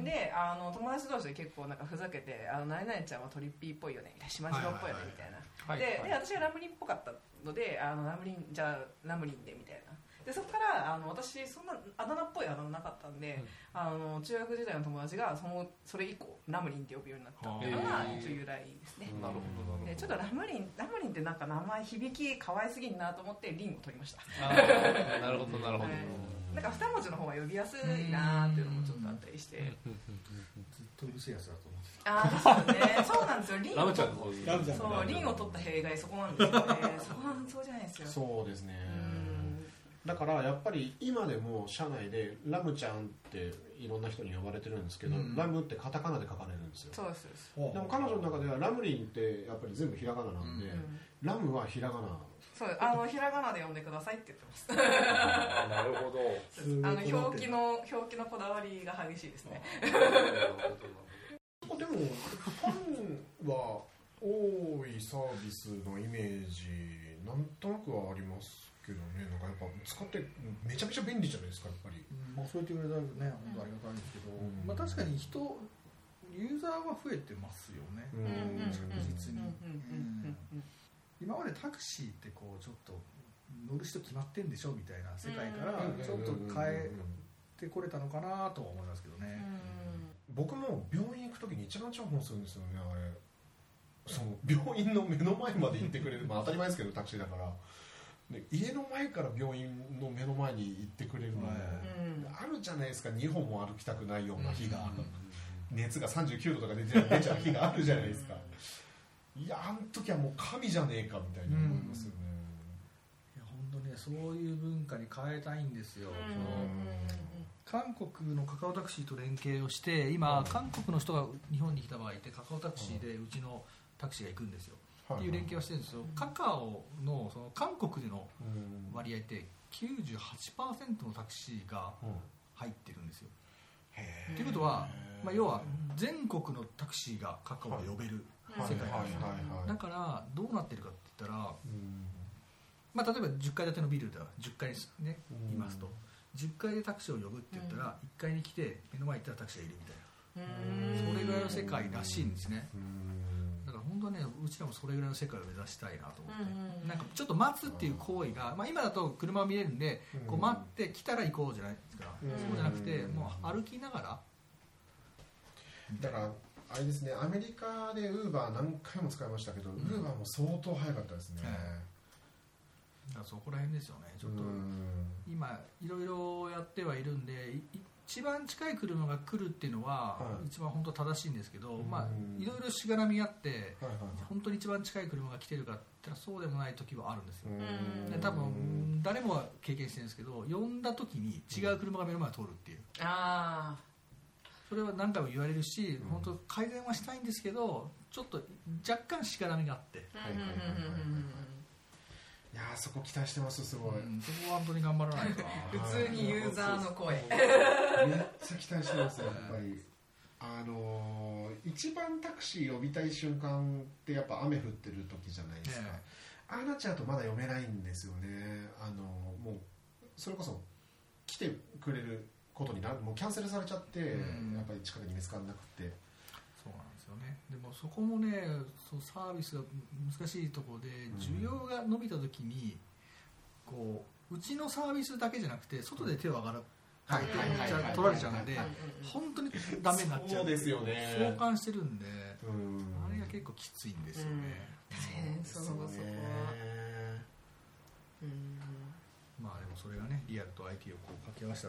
であの友達同士で結構なんかふざけて「あの何々ちゃんはトリッピーっぽいよね」みたいな島次郎っぽいよねみたいな。はいではいで私がラムリンっぽかったのであのラムリンじゃあラムリンでみたいなでそこからあの私そんなあだ名っぽいあだ名なかったんで、あの中学時代の友達がそのそれ以降ラムリンって呼ぶようになったっていうのが一応由来ですね。なるほどなるほど。でちょっとラムリンラムリンってなんか名前響き可愛すぎんなと思ってリンを取りました。なるほどなるほど。はい。なんか二文字の方が呼びやすいなっていうのもちょっとあったりして。ずっとうるせえやつだと思ってああですよね。そうなんですよ。リンラをムちゃんの方にラムちゃん。そうリンを取った弊害そこなんですよね。そこはそうじゃないですよ。そうですね。うんだからやっぱり今でも社内でラムちゃんっていろんな人に呼ばれてるんですけど、うん。ラムってカタカナで書かれるんですよ。そうですそうです。でも彼女の中ではラムリンってやっぱり全部ひらがななんで、うん。ラムはひらがな。そうあのひらがなで呼んでくださいって言ってます。あなるほど。あの表記の表記のこだわりが激しいですね。でもファンは多いサービスのイメージなんとなくはありますけどねなんかやっぱ使ってめちゃめちゃ便利じゃないですかやっぱり。まあ、そう言ってくれたらね本当ありがたいんですけど、うん。まあ、確かに人ユーザーは増えてますよね、うん。確実に、うんうんうん今までタクシーってこうちょっと乗る人決まってんでしょみたいな世界からうん。ちょっと変えてこれたのかなとは思いますけどね、僕も病院行く時に一番重宝するんですよねあれ。その病院の目の前まで行ってくれる。まあ当たり前ですけどタクシーだから。で家の前から病院の目の前に行ってくれるのも、はい。うんあるじゃないですか。2本も歩きたくないような日が、うん。熱が39度とか出ちゃう日があるじゃないですか。いやあの時はもう神じゃねえかみたいに思いますよね、いや本当ねそういう文化に変えたいんですよ、うん。韓国のカカオタクシーと連携をして今、韓国の人が日本に来た場合ってカカオタクシーでうちのタクシーが行くんですよ、はっていう連携をしてるんですよ、カカオのその韓国でのうん割合って98%のタクシーがうん。入ってるんですよ、へということは、まあ、要は全国のタクシーがカカオで呼べるー世界はい。なんですよ、だからどうなってるかって言ったら、うん。まあ、例えば10階建てのビルでは10階に、ね、うん。いますと。10階でタクシーを呼ぶって言ったら1階に来て目の前に行ったらタクシーがいるみたいな。うん。それぐらいの世界らしいんですね本本当ねうちらもそれぐらいの世界を目指したいなと思って、うんうんうん。なんかちょっと待つっていう行為が、まあ、今だと車を見れるんで、こう待って来たら行こうじゃないですか、うん。そうじゃなくてもう歩きながら。だからあれですねアメリカでウーバー何回も使いましたけどウーバーも相当早かったですね、だからそこら辺ですよね。ちょっとうん。今いろいろやってはいるんでい一番近い車が来るっていうのははい。一番本当正しいんですけど、うん。まあいろいろしがらみがあってはいはい本当に一番近い車が来てるかって言ったらそうでもない時はあるんですよ、うん。で多分誰もが経験してるんですけど呼んだ時に違う車が目の前を通るっていう。あそれは何回も言われるし、うん。本当改善はしたいんですけどちょっと若干しがらみがあって、あはいはいはいはいいやーそこ期待してますすごい、うんそこは本当に頑張らないと。な 普通にユーザーの声。めっちゃ期待してますやっぱり。あのー一番タクシー呼びたい瞬間ってやっぱ雨降ってる時じゃないですか、ねああなっちゃうとまだ読めないんですよね。あのもうそれこそ来てくれることになるもうキャンセルされちゃって、うん。やっぱり近くに見つからなくてね。でもそこもねそうサービスが難しいところでん。需要が伸びた時にこううちのサービスだけじゃなくて外で手を上がるはいはいはいはい取られちゃうんでうんうん本当にダメになっちゃうそうですよね相関してるんでうんあれが結構きついんですよね、確かにそこはうんまあでもそれがねリアルと IT をこう掛け合わせた、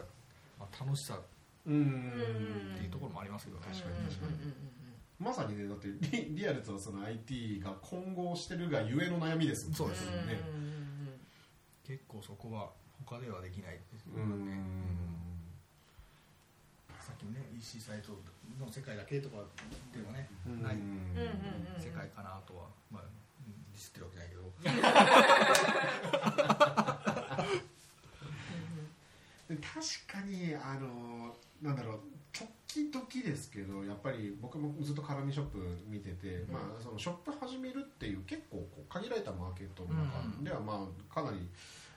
まあ、楽しさっうんていうところもありますけど、確かに確かにうんうんまさにねだってリリアルとその IT が混合してるがゆえの悩みですもんそうですね。結構そこは他ではできないです。ようん。ね、さっきのね EC サイトの世界だけとかではね、うん。ない世界かなとは、まあ、うんディスってるわけないけ どで確かにあのなんだろう時々ですけどやっぱり僕もずっとカラミショップ見てて、まあ、そのショップ始めるっていう結構こう限られたマーケットの中では、まあ、かなり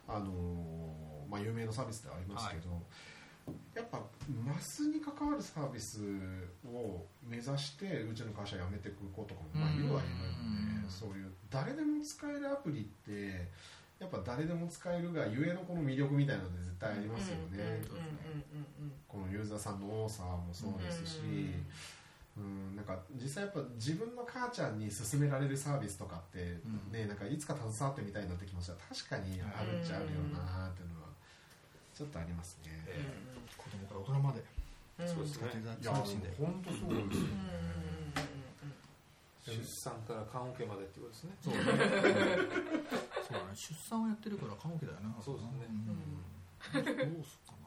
あの、まあ、有名なサービスではありますけど、やっぱマスに関わるサービスを目指してうちの会社辞めていく子とかも、まあ、いるはいるんで、うん。そういう誰でも使えるアプリってやっぱ誰でも使えるがゆえのこの魅力みたいなので絶対ありますよね、うん。うん。うん。うん。このユーザーさんの多さもそうですし、うんなんか実際やっぱ自分の母ちゃんに勧められるサービスとかって、うん。ねなんかいつか携わってみたいになってきました確かにあるっちゃあるよなーっていうのはちょっとありますね、え子供から大人まで。うん。そうですね。いや本当そうですようんうん。うんうんね、出産から棺桶までってことですね。そうね。そうだね。出産をやってるから棺桶だよな。そうですね。うん。どうすっか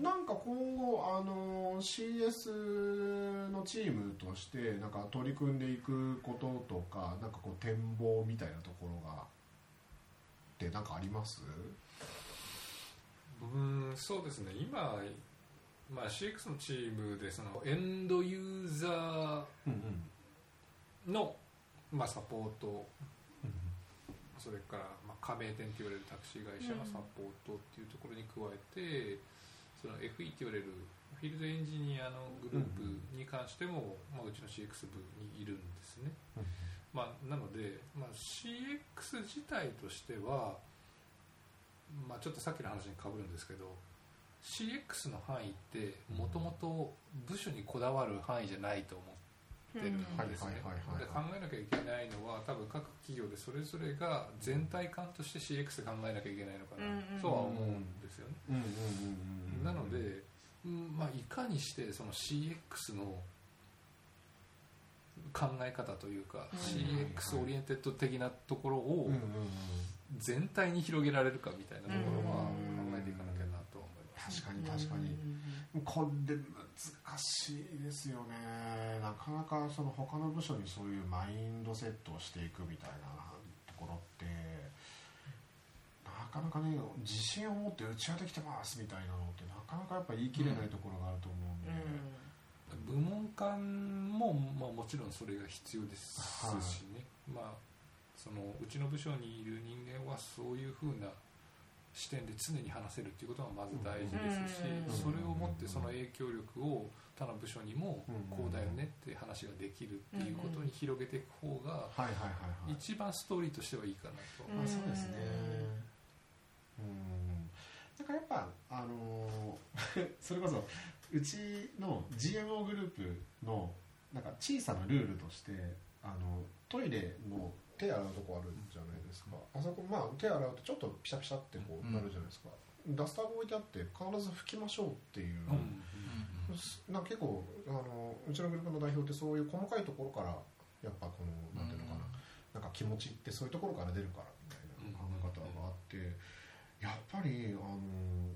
ななんか今後あの CS のチームとしてなんか取り組んでいくこととかなんかこう展望みたいなところがってなんかあります？うんそうですね。今、まあ、CX のチームでそのエンドユーザーうんの、まあ、サポート。それから、まあ、加盟店と言われるタクシー会社のサポートっていうところに加えて、その FE って言われるフィールドエンジニアのグループに関しても、まあ、うちの CX 部にいるんですね、まあ、なので、まあ、CX 自体としては、まあ、ちょっとさっきの話にかぶるんですけど CX の範囲ってもともと部署にこだわる範囲じゃないと思ってるんですね。考えなきゃいけないのは多分各企業でそれぞれが全体感として CX で考えなきゃいけないのかなとは思うんですよね、なので、うんまあ、いかにしてその CX の考え方というか、うん。CX オリエンテッド的なところを全体に広げられるかみたいなところはうん。考えていかなきゃなとは思います、確かに確かに。これ難しいですよね。なかなかその他の部署にそういうマインドセットをしていくみたいなところってなかなかね自信を持って打ち当てきてますみたいなのってなかなかやっぱ言い切れないところがあると思うんで、部門間も、まあ、もちろんそれが必要ですしね、まあ、そのうちの部署にいる人間はそういうふうな視点で常に話せるっていうことがまず大事ですし、うん。それをもってその影響力を他の部署にもこうだよねって話ができるっていうことに広げていく方がはいはいはいはい。一番ストーリーとしてはいいかなと。あ、そうですね。うん。なんかやっぱあのー それこそうちの GMO グループのなんか小さなルールとしてあのトイレの手洗うとこあるじゃないですか、あそこまあ手洗うとちょっとピシャピシャってこうなるじゃないですか、ダスターが置いてあって必ず拭きましょうっていう、うんなんか結構あのうちのグループの代表ってそういう細かいところからやっぱこのなんていうのかな、なんか気持ちってそういうところから出るからみたいな考え方があって、やっぱりあの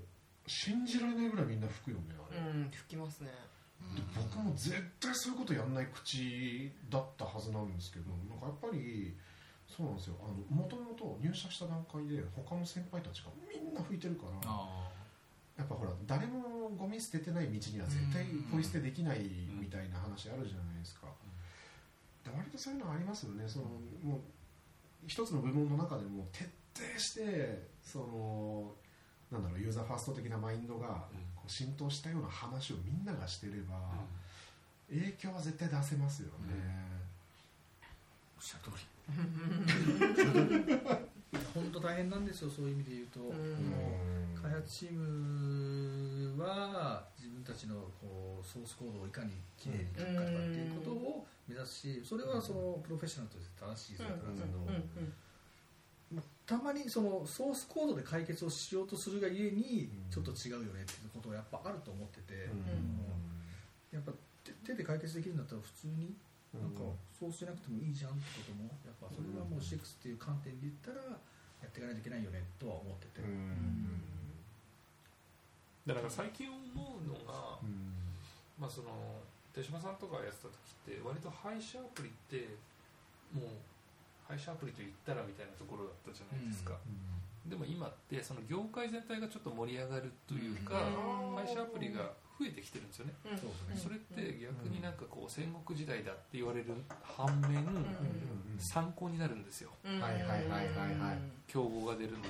信じられないぐらいみんな吹くよねあれ、うん吹きますね。で僕も絶対そういうことやんない口だったはずなんですけどなんかやっぱりそうなんですよ。もともと入社した段階で他の先輩たちがみんな吹いてるからあやっぱほら誰もゴミ捨ててない道には絶対ポイ捨てできないみたいな話あるじゃないですか、で割とそういうのありますよね。そのもう一つの部門の中でも徹底してそのなんだろうユーザーファースト的なマインドがこう浸透したような話をみんながしてれば影響は絶対出せますよね、おっしゃる通り 本当大変なんですよそういう意味で言うと、うん。開発チームは自分たちのこうソースコードをいかにきれいに書くかとかっていうことを目指すしそれはそのプロフェッショナルとして正しい選択なん。ですけど、まあたまにそのソースコードで解決をしようとするがゆえにうん。ちょっと違うよねっていうことはやっぱあると思ってて、うん。やっぱ手手で解決できるんだったら普通になんかそうしなくてもいいじゃんってこともやっぱそれはもう CX っていう観点で言ったらやっていかないといけないよねとは思ってて、うん。だから最近思うのが、まあ、その手島さんとかやってた時って割と配車アプリってもう配車アプリと言ったらみたいなところだったじゃないですか、でも今ってその業界全体がちょっと盛り上がるというか、うん。配車アプリが増えてきてるんですよね、うん。そうですね。それって逆になんかこう戦国時代だって言われる反面、ん。参考になるんですよ。うん。はいはいはいはいはい。競合が出るので。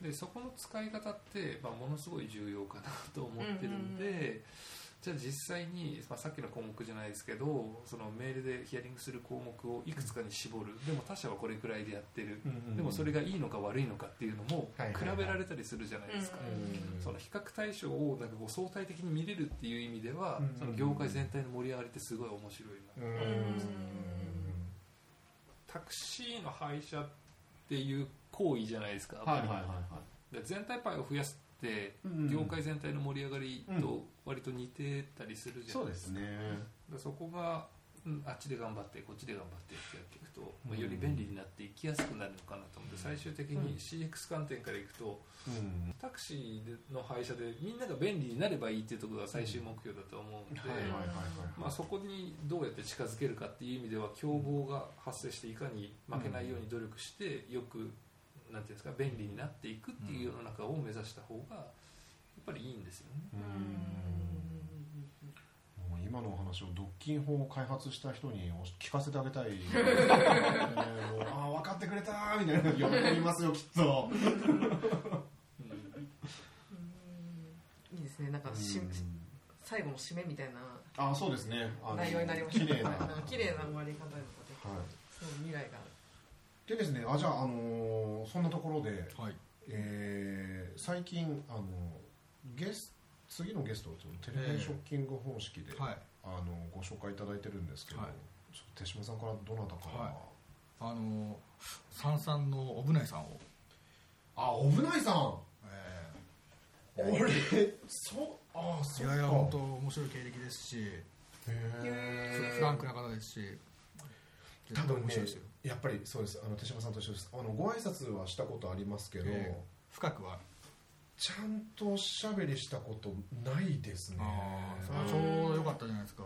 うん。でそこの使い方って、まあ、ものすごい重要かなと思ってるんで、じゃあ実際に、まあ、さっきの項目じゃないですけどそのメールでヒアリングする項目をいくつかに絞る。でも他社はこれくらいでやってる。でもそれがいいのか悪いのかっていうのもはいはいはい。比べられたりするじゃないですか、うんその比較対象をなんかこう相対的に見れるっていう意味では、うんその業界全体の盛り上がりってすごい面白いな、タクシーの配車っていう行為じゃないですか、はいはいはいはい。で全体パイを増やすってうん業界全体の盛り上がりと割と似てたりするじゃないですか、そうですね。でそこが、うんあっちで頑張ってこっちで頑張ってってやっていくと、まあ、より便利になっていきやすくなるのかなと思って最終的に CX 観点からいくとうん。タクシーの配車でみんなが便利になればいいっていうところが最終目標だと思うんで、そこにどうやって近づけるかっていう意味では競合が発生していかに負けないように努力してよくなんていうんですか便利になっていくっていう世の中を目指した方がぱりいいんですよね。もう今のお話を独禁法を開発した人に聞かせてあげたい、ね、もうああ分かってくれたーみたいな喜びますよきっと。いいですね。なんかしうん。最後の締めみたいな。ああそうですね。あの内容になりました綺麗な、は い綺麗な終わり方で。はい。そう未来が。あでですねあじゃあ、あのーそんなところで、はい。えー最近あのゲス次のゲストをテレビショッキング方式で、はい。あのご紹介いただいてるんですけど、はい。ちょっと手島さんからどなたかな、はい。あの三々のおぶないさんを、あおぶないさん！え俺そうあそうか。いやいや本当面白い経歴ですしへフえ。フランクな方ですし。多分ね面白いですよ。やっぱりそうです。あの手島さんと一緒です。あのご挨拶はしたことありますけど、え深くはちゃんとおしゃべりしたことないですね。ああそれはちょうど良かったじゃないですか。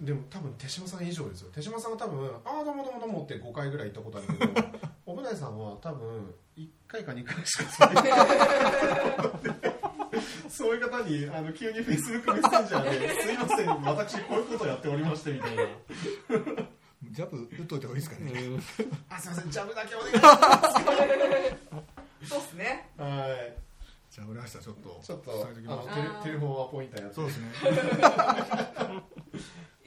でも多分手島さん以上ですよ。手島さんは多分「ああどうもどうもどうも」って5回ぐらい行ったことあるけど 小船井さんは多分1回か2回しか使ってない。そういう方にあの急にフェイスブックメッセンジャーで「すいません私こういうことやっておりまして」みたいな。ジャブ打っといた方がいいですかね、「あすいませんジャブだけお願いします」そうですね。はいじゃあ俺明日ちょっとちょっとあのテレテレフォンはポインターやってそうですね。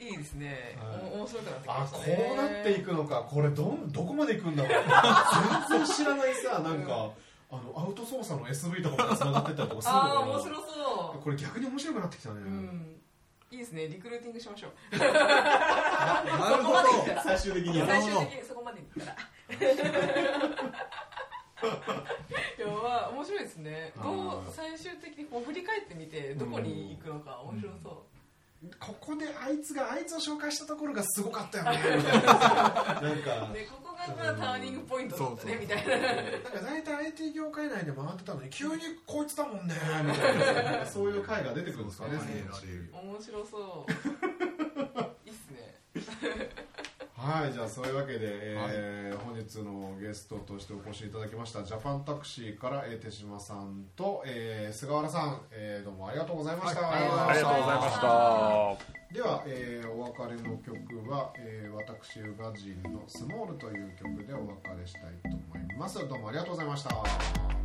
いいですね、はい。お面白くなってきまあこしたね。うなっていくのか。これどんどこまで行くんだろう。全然知らないさ なんか、あのアウト操作の SV とかまで繋がってったりとかするのかな。ああ面白そこれ逆に面白くなってきたね、ううん。いいですね。リクルーティングしましょう。なるほど。最終的に最終的にそこまでいったらいやまあ面白いですね。どう最終的にこう振り返ってみてどこに行くのか面白そう。ここであいつがあいつを紹介したところがすごかったよね。な なんか。でここがまあターニングポイントだったねみたいな。なんか大体 IT 業界内で回ってたのに急にこいつだもんね。みたいなそういう回が出てくるんですかね面白そうはいじゃあそういうわけで、えー本日のゲストとしてお越しいただきましたジャパンタクシーから、えー手島さんと、えー菅原さん、えーどうもありがとうございました、はいありがとうございました。では、えーお別れの曲は、えー私宇賀神の「スモール」という曲でお別れしたいと思います。どうもありがとうございました